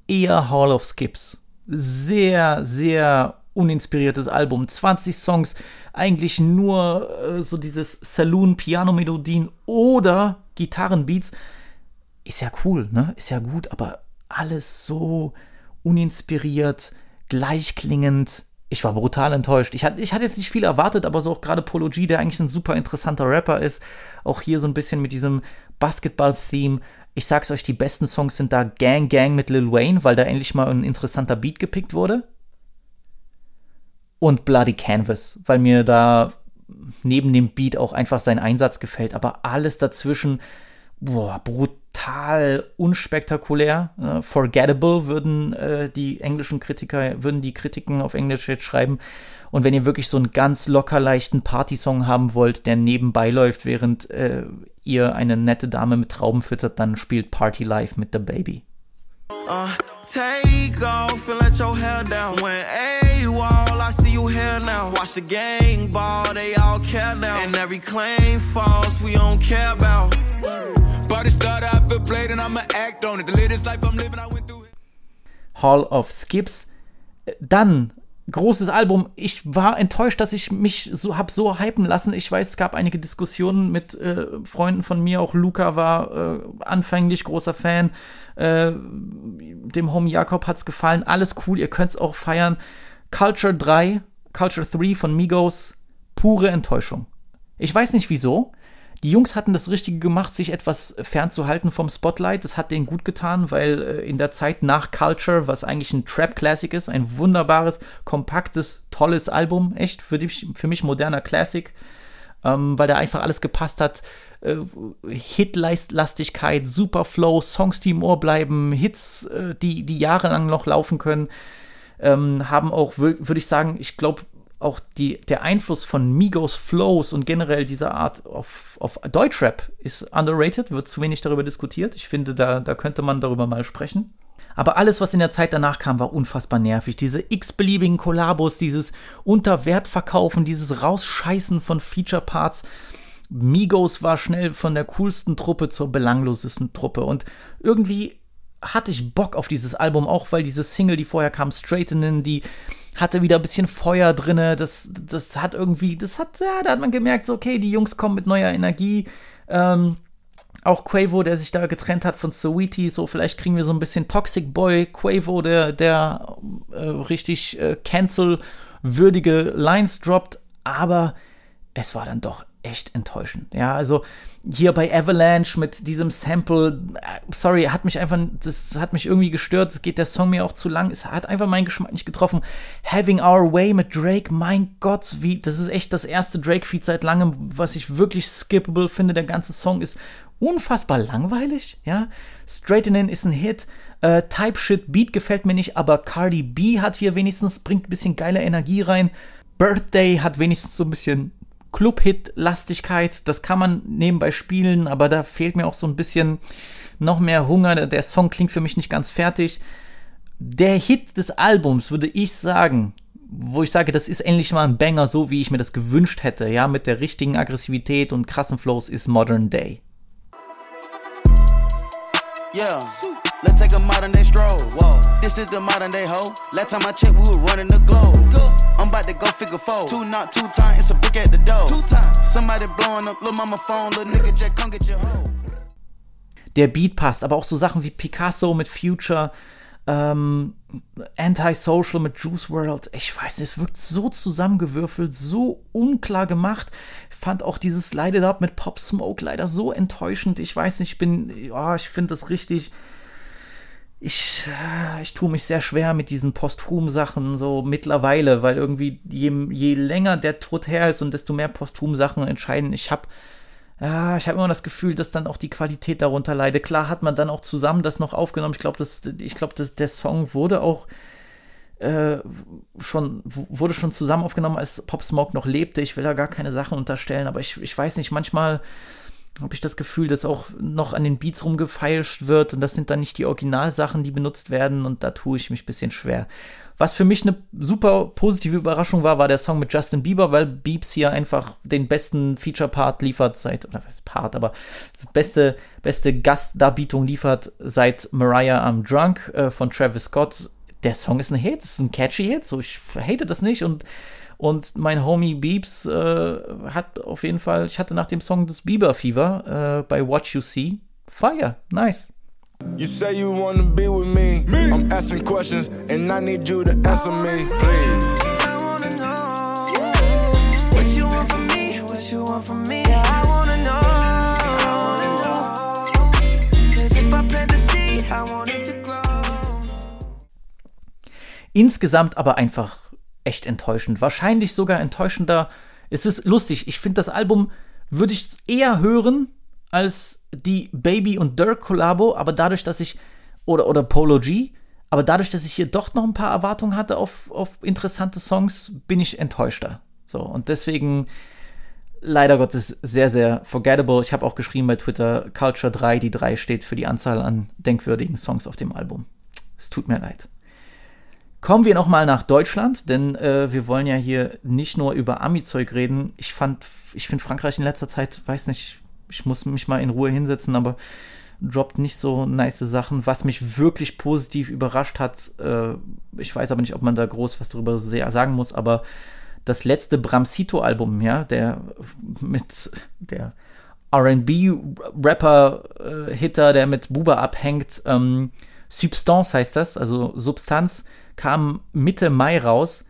eher Hall of Skips. Sehr, sehr uninspiriertes Album. 20 Songs, eigentlich nur äh, so dieses Saloon-Piano-Melodien oder Gitarrenbeats. Ist ja cool, ne? Ist ja gut, aber alles so uninspiriert, gleichklingend, ich war brutal enttäuscht. Ich hatte, ich hatte jetzt nicht viel erwartet, aber so auch gerade Polo G, der eigentlich ein super interessanter Rapper ist, auch hier so ein bisschen mit diesem Basketball-Theme. Ich sag's euch, die besten Songs sind da Gang Gang mit Lil Wayne, weil da endlich mal ein interessanter Beat gepickt wurde. Und Bloody Canvas, weil mir da neben dem Beat auch einfach sein Einsatz gefällt. Aber alles dazwischen, boah, brutal unspektakulär. Äh, forgettable würden äh, die englischen Kritiker, würden die Kritiken auf Englisch jetzt schreiben. Und wenn ihr wirklich so einen ganz locker leichten Partysong haben wollt, der nebenbei läuft, während äh, ihr eine nette Dame mit Trauben füttert, dann spielt Party Life mit The Baby. Uh, take off and let your hair down. When AWOL, I see you here now. Watch the gang ball, they all care now. And every claim false, we don't care about. Party started, I feel played and I'ma act on it. The latest life I'm living, I went through it. Hall of Skips. Dann großes Album. Ich war enttäuscht, dass ich mich so hab so hypen lassen. Ich weiß, es gab einige Diskussionen mit äh, Freunden von mir. Auch Luca war äh, anfänglich großer Fan. Äh, dem Homie Jakob hat's gefallen. Alles cool, ihr könnt's auch feiern. Culture 3, Culture 3 von Migos, pure Enttäuschung. Ich weiß nicht wieso. Die Jungs hatten das Richtige gemacht, sich etwas fernzuhalten vom Spotlight. Das hat denen gut getan, weil äh, in der Zeit nach Culture, was eigentlich ein Trap-Classic ist, ein wunderbares, kompaktes, tolles Album, echt für, die, für mich moderner Classic, ähm, weil da einfach alles gepasst hat. Äh, Hitlastigkeit, super Flow, Songs, die im Ohr bleiben, Hits, äh, die, die jahrelang noch laufen können, ähm, haben auch, würde ich sagen, ich glaube, auch die, der Einfluss von Migos Flows und generell dieser Art auf, auf Deutschrap ist underrated, wird zu wenig darüber diskutiert. Ich finde, da, da könnte man darüber mal sprechen. Aber alles, was in der Zeit danach kam, war unfassbar nervig. Diese x-beliebigen Kollabos, dieses Unterwertverkaufen, dieses Rausscheißen von Feature-Parts. Migos war schnell von der coolsten Truppe zur belanglosesten Truppe. Und irgendwie hatte ich Bock auf dieses Album, auch weil diese Single, die vorher kam, Straightening, die hatte wieder ein bisschen Feuer drinne. Das, das hat irgendwie, das hat, ja, da hat man gemerkt, so, okay, die Jungs kommen mit neuer Energie. Ähm, auch Quavo, der sich da getrennt hat von Sweetie, so vielleicht kriegen wir so ein bisschen Toxic Boy Quavo, der, der äh, richtig äh, cancel-würdige Lines droppt, aber es war dann doch echt enttäuschend. Ja, also hier bei Avalanche mit diesem Sample, äh, sorry, hat mich einfach, das hat mich irgendwie gestört. Es geht der Song mir auch zu lang. Es hat einfach meinen Geschmack nicht getroffen. Having Our Way mit Drake, mein Gott, wie, das ist echt das erste Drake-Feed seit langem, was ich wirklich skippable finde. Der ganze Song ist unfassbar langweilig, ja. Straightening ist ein Hit. Äh, Type Shit Beat gefällt mir nicht, aber Cardi B hat hier wenigstens, bringt ein bisschen geile Energie rein. Birthday hat wenigstens so ein bisschen Club-Hit-Lastigkeit. Das kann man nebenbei spielen, aber da fehlt mir auch so ein bisschen noch mehr Hunger. Der Song klingt für mich nicht ganz fertig. Der Hit des Albums, würde ich sagen, wo ich sage, das ist endlich mal ein Banger, so wie ich mir das gewünscht hätte, ja, mit der richtigen Aggressivität und krassen Flows, ist Modern Day. Yeah. Let's take a modern day stroll. Whoa. This is the modern day hoe. Last time I checked, we were running the globe. I'm about to go figure four. Two not two times, it's a brick at the door. Two times. Somebody blowing up, little mama phone, little nigga Jack, come get your hoe. Der Beat passt, aber auch so Sachen wie Picasso mit Future, ähm, Antisocial mit Juice World. Ich weiß, es wirkt so zusammengewürfelt, so unklar gemacht. Fand auch dieses Light It Up mit Pop Smoke leider so enttäuschend. Ich weiß nicht, ich bin, oh, ich finde das richtig ich, äh, ich tue mich sehr schwer mit diesen Posthum-Sachen so mittlerweile, weil irgendwie je, je länger der Tod her ist und desto mehr Posthum-Sachen entscheiden. Ich habe ja, ich habe immer das Gefühl, dass dann auch die Qualität darunter leidet. Klar hat man dann auch zusammen das noch aufgenommen. Ich glaube, ich glaube, der Song wurde auch äh, schon wurde schon zusammen aufgenommen, als Pop Smoke noch lebte. Ich will da gar keine Sachen unterstellen, aber ich, ich weiß nicht, manchmal habe ich das Gefühl, dass auch noch an den Beats rumgefeilscht wird und das sind dann nicht die Originalsachen, die benutzt werden und da tue ich mich ein bisschen schwer. Was für mich eine super positive Überraschung war, war der Song mit Justin Bieber, weil Beeps hier einfach den besten Feature-Part liefert seit, oder was Part, aber beste, beste Gastdarbietung liefert seit Mariah am Drunk äh, von Travis Scott der Song ist ein Hit, ist ein catchy Hit, so ich hate das nicht und und mein Homie Beeps äh, hat auf jeden Fall, ich hatte nach dem Song das Bieber Fever äh, bei What You See. Fire, nice. You say you wanna be with me. me. I'm asking questions and I need you to answer me, please. I wanna know what you want from me, what you want from me. Yeah, I wanna know. Cause if I plant the seed, I wanna insgesamt aber einfach echt enttäuschend. Wahrscheinlich sogar enttäuschender. Es ist lustig. Ich finde, das Album würde ich eher hören als die Baby und Dirk Kollabo, aber dadurch, dass ich oder oder Polo G, aber dadurch, dass ich hier doch noch ein paar Erwartungen hatte auf, auf interessante Songs, bin ich enttäuschter. So und deswegen leider Gottes sehr sehr forgettable. Ich habe auch geschrieben bei Twitter Culture 3, die 3 steht für die Anzahl an denkwürdigen Songs auf dem Album. Es tut mir leid. Kommen wir nochmal nach Deutschland, denn äh, wir wollen ja hier nicht nur über Ami-Zeug reden. Ich fand, ich finde Frankreich in letzter Zeit, weiß nicht, ich muss mich mal in Ruhe hinsetzen, aber droppt nicht so nice Sachen. Was mich wirklich positiv überrascht hat, äh, ich weiß aber nicht, ob man da groß was darüber sagen muss, aber das letzte Bramsito-Album, ja, der mit der RB-Rapper-Hitter, äh, der mit Buba abhängt, ähm, Substance heißt das, also Substanz, kam Mitte Mai raus.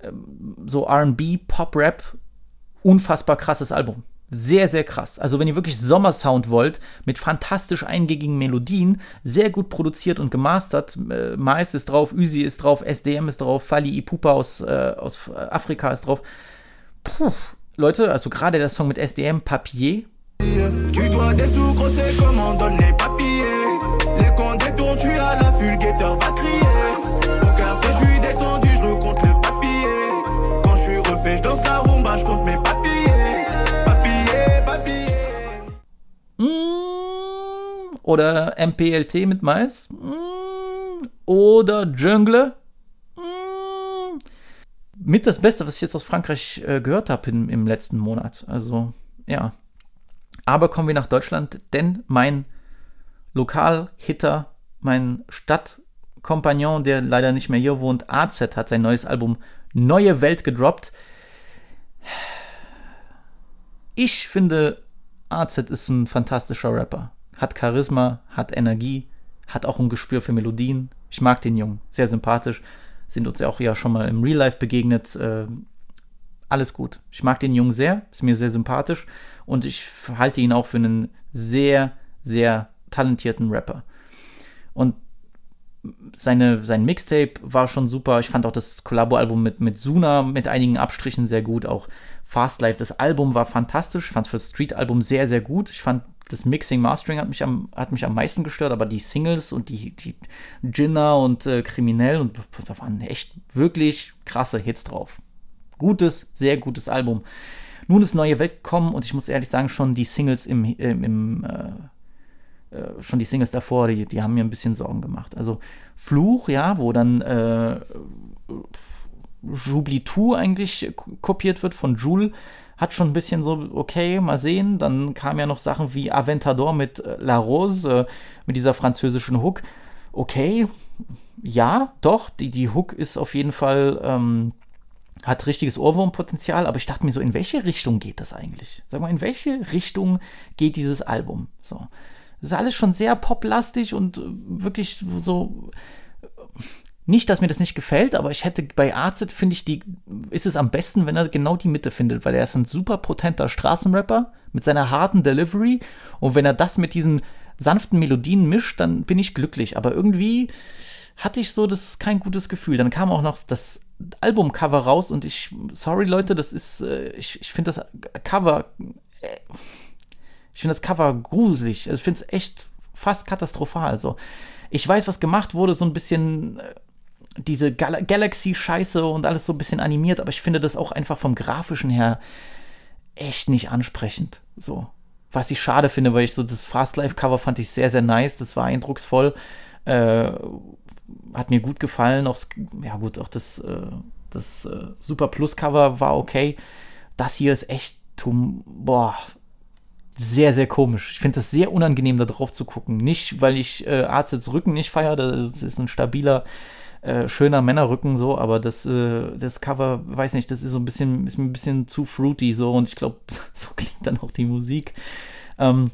Ähm, so RB, Pop-Rap, unfassbar krasses Album. Sehr, sehr krass. Also, wenn ihr wirklich Sommersound wollt, mit fantastisch eingängigen Melodien, sehr gut produziert und gemastert. Äh, Mais ist drauf, Üsi ist drauf, SDM ist drauf, Fali Ipupa aus, äh, aus Afrika ist drauf. Puh, Leute, also gerade der Song mit SDM, Papier. Tu dois des sous, oder MPLT mit Mais. Mmh, oder Jungle. Mmh. Mit das Beste, was ich jetzt aus Frankreich äh, gehört habe im letzten Monat. Also, ja. Aber kommen wir nach Deutschland, denn mein Lokalhitter, mein Stadtkompagnon, der leider nicht mehr hier wohnt, AZ, hat sein neues Album Neue Welt gedroppt. Ich finde, AZ ist ein fantastischer Rapper. Hat Charisma, hat Energie, hat auch ein Gespür für Melodien. Ich mag den Jungen, sehr sympathisch. Sind uns ja auch ja schon mal im Real Life begegnet. Äh, alles gut. Ich mag den Jungen sehr, ist mir sehr sympathisch und ich halte ihn auch für einen sehr, sehr talentierten Rapper. Und seine, sein Mixtape war schon super. Ich fand auch das Collabo-Album mit, mit Suna mit einigen Abstrichen sehr gut. Auch Fast Life, das Album war fantastisch. Ich fand es für das Street-Album sehr, sehr gut. Ich fand das Mixing, Mastering hat mich am, hat mich am meisten gestört, aber die Singles und die, die Ginner und äh, Kriminell und da waren echt wirklich krasse Hits drauf. Gutes, sehr gutes Album. Nun ist neue Welt gekommen und ich muss ehrlich sagen, schon die Singles im, im, im äh, äh, schon die Singles davor, die, die haben mir ein bisschen Sorgen gemacht. Also Fluch, ja, wo dann äh, Jublitou eigentlich kopiert wird von Joule, hat schon ein bisschen so, okay, mal sehen. Dann kamen ja noch Sachen wie Aventador mit äh, La Rose, äh, mit dieser französischen Hook. Okay, ja, doch, die, die Hook ist auf jeden Fall, ähm, hat richtiges Ohrwurmpotenzial, aber ich dachte mir so, in welche Richtung geht das eigentlich? Sag mal, in welche Richtung geht dieses Album? So. Ist alles schon sehr poplastig und äh, wirklich so. Nicht, dass mir das nicht gefällt, aber ich hätte bei Arzit, finde ich, die, ist es am besten, wenn er genau die Mitte findet, weil er ist ein super potenter Straßenrapper mit seiner harten Delivery und wenn er das mit diesen sanften Melodien mischt, dann bin ich glücklich. Aber irgendwie hatte ich so das kein gutes Gefühl. Dann kam auch noch das Albumcover raus und ich, sorry Leute, das ist, äh, ich, ich finde das Cover. Äh, ich finde das Cover gruselig. Also ich finde es echt fast katastrophal. Also ich weiß, was gemacht wurde, so ein bisschen äh, diese Gal Galaxy-Scheiße und alles so ein bisschen animiert, aber ich finde das auch einfach vom Grafischen her echt nicht ansprechend. So. Was ich schade finde, weil ich so das Fast Life-Cover fand ich sehr, sehr nice. Das war eindrucksvoll. Äh, hat mir gut gefallen. Auch, ja, gut, auch das, äh, das äh, Super Plus-Cover war okay. Das hier ist echt, boah, sehr, sehr komisch. Ich finde das sehr unangenehm, da drauf zu gucken. Nicht, weil ich äh, Arztes Rücken nicht feiere, das ist ein stabiler, äh, schöner Männerrücken so, aber das, äh, das Cover, weiß nicht, das ist so ein bisschen, ist mir ein bisschen zu fruity so und ich glaube, so klingt dann auch die Musik. Ähm,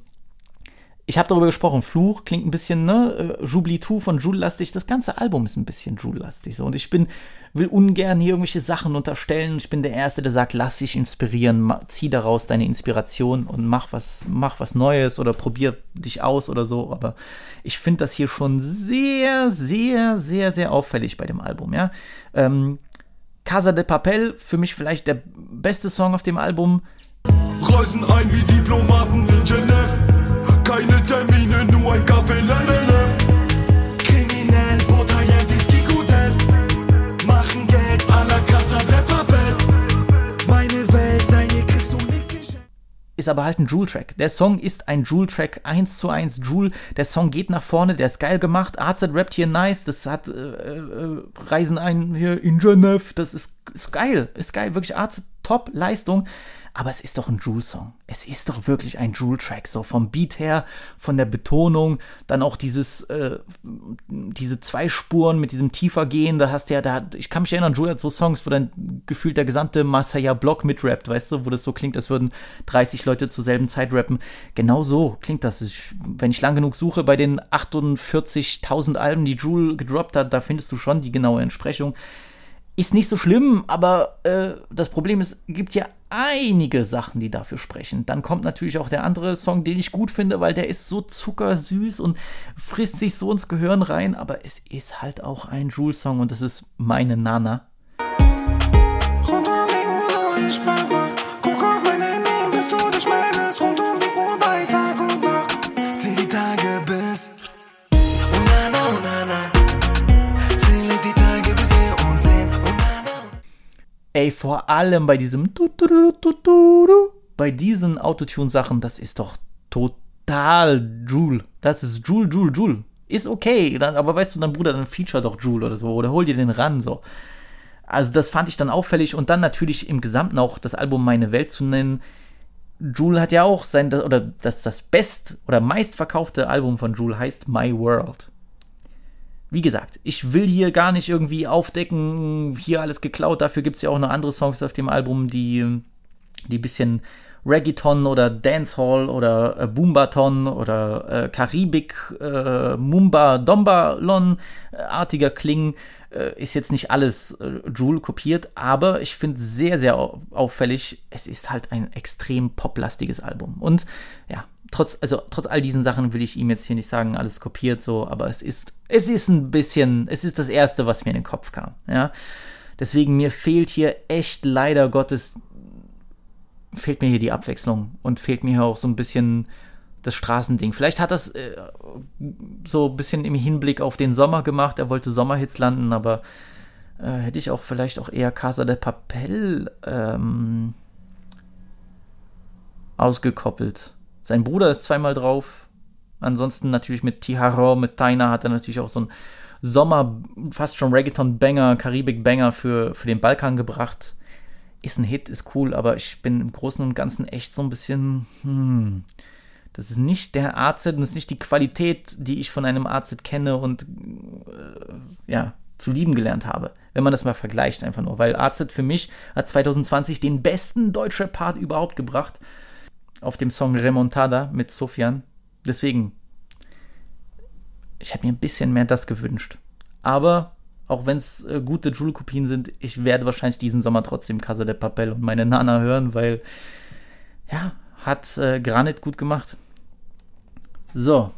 ich habe darüber gesprochen, Fluch klingt ein bisschen, ne, äh, Jubilee von Joule-lastig. Das ganze Album ist ein bisschen Joule-lastig. So. Und ich bin, will ungern hier irgendwelche Sachen unterstellen. Ich bin der Erste, der sagt, lass dich inspirieren, zieh daraus deine Inspiration und mach was, mach was Neues oder probier dich aus oder so. Aber ich finde das hier schon sehr, sehr, sehr, sehr auffällig bei dem Album, ja. Ähm, Casa de Papel, für mich vielleicht der beste Song auf dem Album. Reisen ein wie Diplomaten in Genève. Keine Termine, nur ein Kaffee, ist aber halt ein Joule-Track. Der Song ist ein Joule-Track, 1 zu 1 Joule. Der Song geht nach vorne, der ist geil gemacht. AZ rappt hier nice, das hat äh, äh, Reisen ein hier in Genève, das ist, ist geil, ist geil, wirklich AZ Top-Leistung. Aber es ist doch ein Joule-Song. Es ist doch wirklich ein Joule-Track. So vom Beat her, von der Betonung, dann auch dieses, äh, diese zwei Spuren mit diesem tiefer gehen. Da hast du ja, da, ich kann mich erinnern, Joule hat so Songs, wo dann gefühlt der gesamte Masaya-Block mitrappt, weißt du, wo das so klingt, als würden 30 Leute zur selben Zeit rappen. Genau so klingt das. Ich, wenn ich lang genug suche, bei den 48.000 Alben, die Joule gedroppt hat, da findest du schon die genaue Entsprechung. Ist nicht so schlimm, aber äh, das Problem ist, es gibt ja einige Sachen, die dafür sprechen. Dann kommt natürlich auch der andere Song, den ich gut finde, weil der ist so zuckersüß und frisst sich so ins Gehirn rein, aber es ist halt auch ein Joule-Song und das ist meine Nana. Ich Ey, vor allem bei diesem bei diesen Autotune-Sachen, das ist doch total Joule. Das ist Joule, Joule, Joule. Ist okay, dann, aber weißt du, dann Bruder, dann feature doch Joule oder so, oder hol dir den ran, so. Also das fand ich dann auffällig und dann natürlich im Gesamten auch das Album Meine Welt zu nennen. Joule hat ja auch sein, oder das, das best oder meistverkaufte Album von Joule heißt My World. Wie gesagt, ich will hier gar nicht irgendwie aufdecken, hier alles geklaut. Dafür gibt es ja auch noch andere Songs auf dem Album, die, die ein bisschen Reggaeton oder Dancehall oder äh, Boombaton oder äh, Karibik, äh, Mumba, Dombalon äh, klingen. Äh, ist jetzt nicht alles äh, Joule kopiert, aber ich finde sehr, sehr au- auffällig, es ist halt ein extrem poplastiges Album. Und ja, trotz, also, trotz all diesen Sachen will ich ihm jetzt hier nicht sagen, alles kopiert so, aber es ist, es ist ein bisschen, es ist das Erste, was mir in den Kopf kam. Ja? Deswegen, mir fehlt hier echt leider Gottes fehlt mir hier die Abwechslung und fehlt mir hier auch so ein bisschen das Straßending. Vielleicht hat das äh, so ein bisschen im Hinblick auf den Sommer gemacht. Er wollte Sommerhits landen, aber äh, hätte ich auch vielleicht auch eher Casa de Papel ähm, ausgekoppelt. Sein Bruder ist zweimal drauf. Ansonsten natürlich mit Tiharo, mit Taina hat er natürlich auch so einen Sommer, fast schon Reggaeton-Banger, Karibik-Banger für, für den Balkan gebracht ist ein Hit, ist cool, aber ich bin im Großen und Ganzen echt so ein bisschen, hm, das ist nicht der AZ, das ist nicht die Qualität, die ich von einem AZ kenne und äh, ja, zu lieben gelernt habe. Wenn man das mal vergleicht, einfach nur. Weil AZ für mich hat 2020 den besten Deutschrap-Part überhaupt gebracht. Auf dem Song Remontada mit Sofian. Deswegen, ich habe mir ein bisschen mehr das gewünscht. Aber auch wenn es äh, gute Joule-Kopien sind, ich werde wahrscheinlich diesen Sommer trotzdem Casa de Papel und meine Nana hören, weil, ja, hat äh, Granit gut gemacht. So.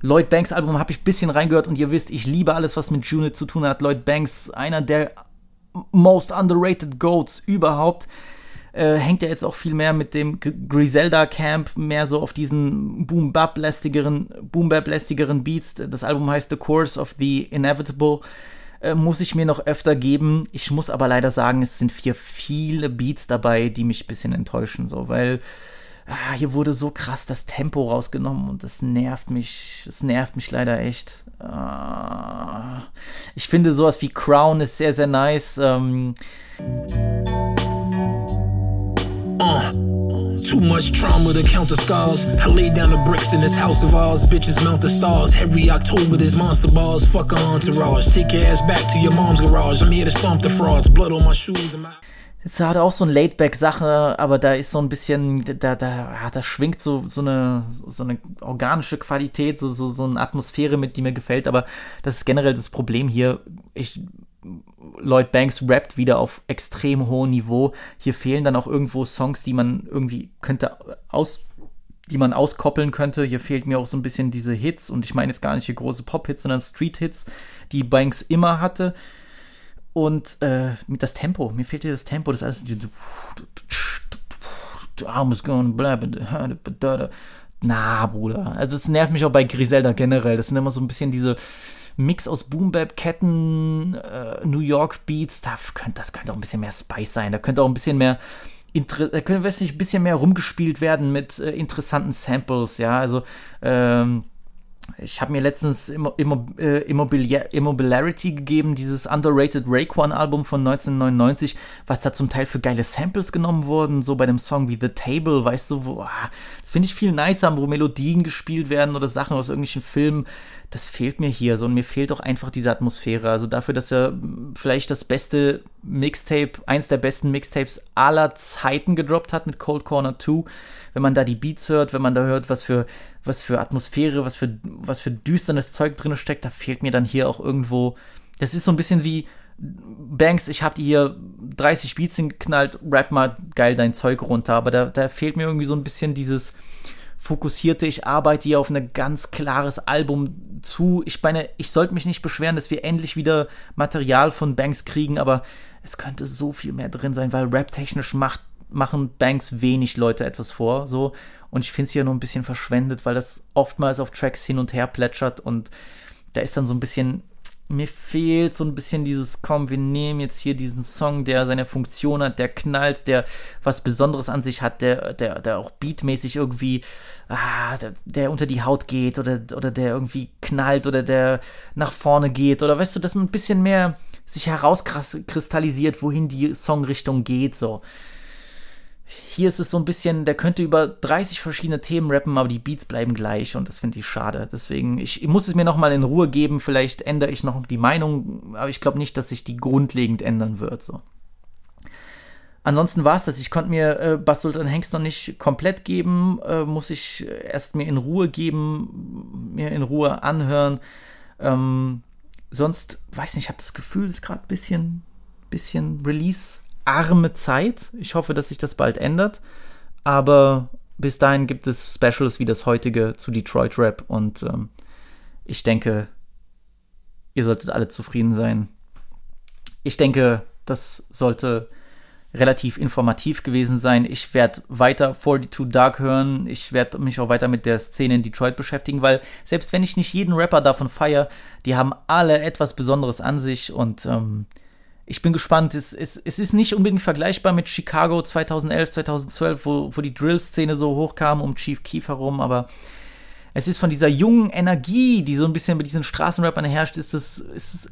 Lloyd Banks Album habe ich ein bisschen reingehört und ihr wisst, ich liebe alles, was mit Junit zu tun hat. Lloyd Banks, einer der most underrated Goats überhaupt. Äh, hängt ja jetzt auch viel mehr mit dem G Griselda Camp, mehr so auf diesen Boom-Bap-lästigeren Boom Beats. Das Album heißt The Course of the Inevitable. Äh, muss ich mir noch öfter geben. Ich muss aber leider sagen, es sind hier viele Beats dabei, die mich ein bisschen enttäuschen, so, weil ah, hier wurde so krass das Tempo rausgenommen und das nervt mich. Das nervt mich leider echt. Ah, ich finde sowas wie Crown ist sehr, sehr nice. Ähm, Uh, too much trauma to count the scars. I lay down the bricks in this house of ours. Bitches mount the stars. Every October there's monster balls. Fuck a entourage. Take your ass back to your mom's garage. I'm here to stomp the frauds. Blood on my shoes and my. Jetzt hat er auch so eine Laidback-Sache, aber da ist so ein bisschen, da, da, da schwingt so, so, eine, so eine organische Qualität, so, so, so eine Atmosphäre mit, die mir gefällt, aber das ist generell das Problem hier. Ich, Lloyd Banks rappt wieder auf extrem hohem Niveau. Hier fehlen dann auch irgendwo Songs, die man irgendwie könnte aus, die man auskoppeln könnte. Hier fehlt mir auch so ein bisschen diese Hits und ich meine jetzt gar nicht hier große Pop-Hits, sondern Street-Hits, die Banks immer hatte. Und äh, das Tempo, mir fehlt hier das Tempo, das alles. I'm going blah, Na, Bruder. Also, es nervt mich auch bei Griselda generell. Das sind immer so ein bisschen diese Mix aus Boom Bap, Ketten, äh, New York Beats. Da könnte, das könnte auch ein bisschen mehr Spice sein. Da könnte auch ein bisschen mehr. Da könnte ein bisschen mehr rumgespielt werden mit äh, interessanten Samples, ja. Also, ähm, ich habe mir letztens äh, Immobiliarity gegeben, dieses underrated Raekwon-Album von 1999, was da zum Teil für geile Samples genommen wurden, so bei dem Song wie The Table, weißt du, wo, ah, das finde ich viel nicer, wo Melodien gespielt werden oder Sachen aus irgendwelchen Filmen. Das fehlt mir hier so und mir fehlt auch einfach diese Atmosphäre. Also dafür, dass er vielleicht das beste Mixtape, eins der besten Mixtapes aller Zeiten gedroppt hat mit Cold Corner 2, wenn man da die Beats hört, wenn man da hört, was für was für Atmosphäre, was für, was für düsternes Zeug drin steckt, da fehlt mir dann hier auch irgendwo. Das ist so ein bisschen wie Banks, ich hab dir hier 30 Beats hingeknallt, rap mal geil dein Zeug runter, aber da, da fehlt mir irgendwie so ein bisschen dieses fokussierte, ich arbeite hier auf ein ganz klares Album zu. Ich meine, ich sollte mich nicht beschweren, dass wir endlich wieder Material von Banks kriegen, aber es könnte so viel mehr drin sein, weil rap-technisch macht, machen Banks wenig Leute etwas vor, so. Und ich finde es hier nur ein bisschen verschwendet, weil das oftmals auf Tracks hin und her plätschert und da ist dann so ein bisschen, mir fehlt so ein bisschen dieses, komm, wir nehmen jetzt hier diesen Song, der seine Funktion hat, der knallt, der was Besonderes an sich hat, der, der, der auch beatmäßig irgendwie, ah, der, der unter die Haut geht oder, oder der irgendwie knallt oder der nach vorne geht oder weißt du, dass man ein bisschen mehr sich herauskristallisiert, wohin die Songrichtung geht, so. Hier ist es so ein bisschen, der könnte über 30 verschiedene Themen rappen, aber die Beats bleiben gleich und das finde ich schade. Deswegen, ich, muss es mir nochmal in Ruhe geben. Vielleicht ändere ich noch die Meinung, aber ich glaube nicht, dass sich die grundlegend ändern wird. So. Ansonsten war es das. Ich konnte mir äh, Bass Sultan Hengst noch nicht komplett geben. Äh, muss ich erst mir in Ruhe geben, mir in Ruhe anhören. Ähm, sonst, weiß nicht, ich habe das Gefühl, es ist gerade ein bisschen, bisschen Release arme Zeit. Ich hoffe, dass sich das bald ändert. Aber bis dahin gibt es Specials wie das heutige zu Detroit Rap und ähm, ich denke, ihr solltet alle zufrieden sein. Ich denke, das sollte relativ informativ gewesen sein. Ich werde weiter 42 Dark hören. Ich werde mich auch weiter mit der Szene in Detroit beschäftigen, weil selbst wenn ich nicht jeden Rapper davon feiere, die haben alle etwas Besonderes an sich und ähm, ich bin gespannt. Es, es, es ist nicht unbedingt vergleichbar mit Chicago 2011, 2012, wo, wo die Drill-Szene so hochkam um Chief Keef herum, aber es ist von dieser jungen Energie, die so ein bisschen bei diesen Straßenrappern herrscht, ist es, ist es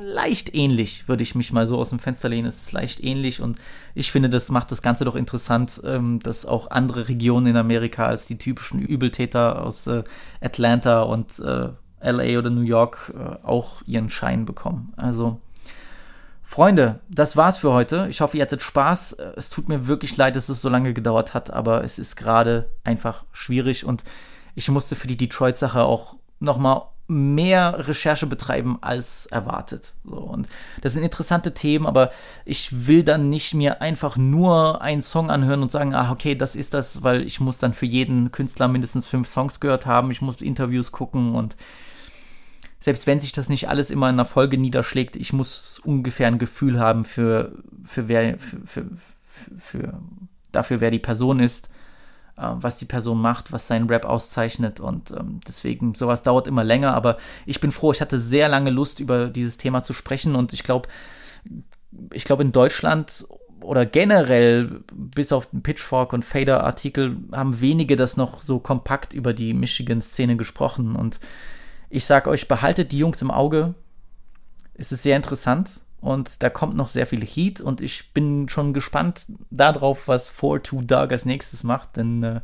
leicht ähnlich, würde ich mich mal so aus dem Fenster lehnen. Es ist leicht ähnlich und ich finde, das macht das Ganze doch interessant, ähm, dass auch andere Regionen in Amerika als die typischen Übeltäter aus äh, Atlanta und äh, LA oder New York äh, auch ihren Schein bekommen. Also Freunde, das war's für heute. Ich hoffe, ihr hattet Spaß. Es tut mir wirklich leid, dass es so lange gedauert hat, aber es ist gerade einfach schwierig und ich musste für die Detroit-Sache auch nochmal mehr Recherche betreiben als erwartet. So, und das sind interessante Themen, aber ich will dann nicht mir einfach nur einen Song anhören und sagen, ah, okay, das ist das, weil ich muss dann für jeden Künstler mindestens fünf Songs gehört haben, ich muss Interviews gucken und selbst wenn sich das nicht alles immer in einer Folge niederschlägt, ich muss ungefähr ein Gefühl haben für, für wer, für, für, für dafür, wer die Person ist, äh, was die Person macht, was seinen Rap auszeichnet und ähm, deswegen, sowas dauert immer länger, aber ich bin froh, ich hatte sehr lange Lust, über dieses Thema zu sprechen und ich glaube, ich glaube in Deutschland oder generell bis auf den Pitchfork und Fader Artikel haben wenige das noch so kompakt über die Michigan Szene gesprochen und ich sage euch, behaltet die Jungs im Auge. Es ist sehr interessant und da kommt noch sehr viel Heat und ich bin schon gespannt darauf, was 4-2 Dark als nächstes macht, denn äh,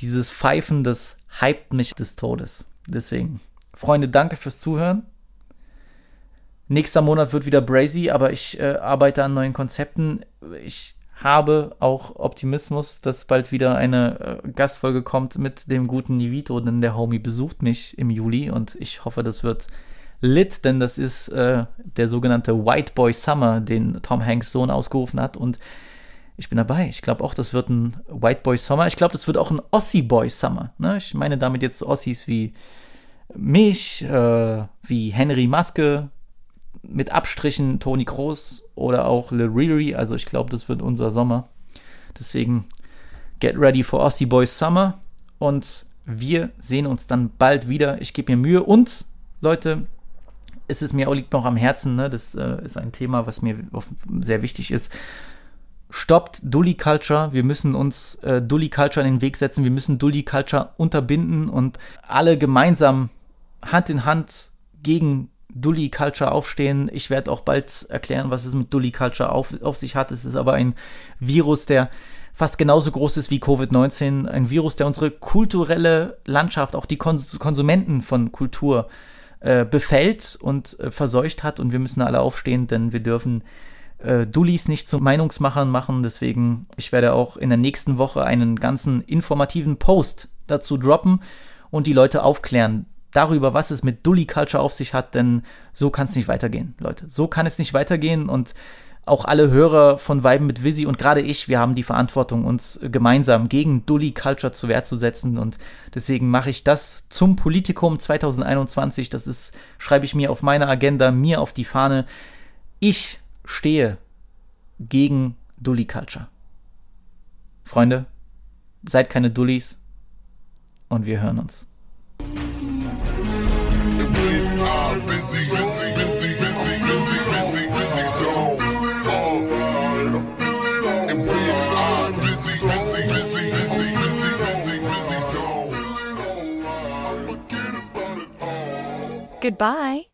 dieses Pfeifen, das hypt mich des Todes. Deswegen, Freunde, danke fürs Zuhören. Nächster Monat wird wieder Brazy, aber ich äh, arbeite an neuen Konzepten. Ich habe auch Optimismus, dass bald wieder eine äh, Gastfolge kommt mit dem guten Nivito, denn der Homie besucht mich im Juli und ich hoffe, das wird lit, denn das ist äh, der sogenannte White Boy Summer, den Tom Hanks Sohn ausgerufen hat und ich bin dabei. Ich glaube auch, das wird ein White Boy Summer. Ich glaube, das wird auch ein Aussie Boy Summer. Ne? Ich meine damit jetzt Aussies wie mich, äh, wie Henry Maske, mit Abstrichen Toni Kroos oder auch Lil Riri. Also ich glaube, das wird unser Sommer. Deswegen get ready for Aussie Boys Summer. Und wir sehen uns dann bald wieder. Ich gebe mir Mühe. Und Leute, es ist mir auch liegt noch am Herzen. Ne? Das äh, ist ein Thema, was mir sehr wichtig ist. Stoppt Dully Culture. Wir müssen uns äh, Dully Culture in den Weg setzen. Wir müssen Dully Culture unterbinden und alle gemeinsam Hand in Hand gegen Dully Culture aufstehen. Ich werde auch bald erklären, was es mit Dully Culture auf, auf sich hat. Es ist aber ein Virus, der fast genauso groß ist wie Covid-19. Ein Virus, der unsere kulturelle Landschaft, auch die Konsumenten von Kultur äh, befällt und äh, verseucht hat. Und wir müssen alle aufstehen, denn wir dürfen äh, Dullis nicht zu Meinungsmachern machen. Deswegen, ich werde auch in der nächsten Woche einen ganzen informativen Post dazu droppen und die Leute aufklären darüber, was es mit Dully Culture auf sich hat, denn so kann es nicht weitergehen, Leute. So kann es nicht weitergehen und auch alle Hörer von Weiben mit Visi und gerade ich, wir haben die Verantwortung, uns gemeinsam gegen Dully Culture zu Wehr zu setzen und deswegen mache ich das zum Politikum 2021. Das ist, schreibe ich mir auf meine Agenda, mir auf die Fahne. Ich stehe gegen Dully Culture. Freunde, seid keine Dullis und wir hören uns. Goodbye.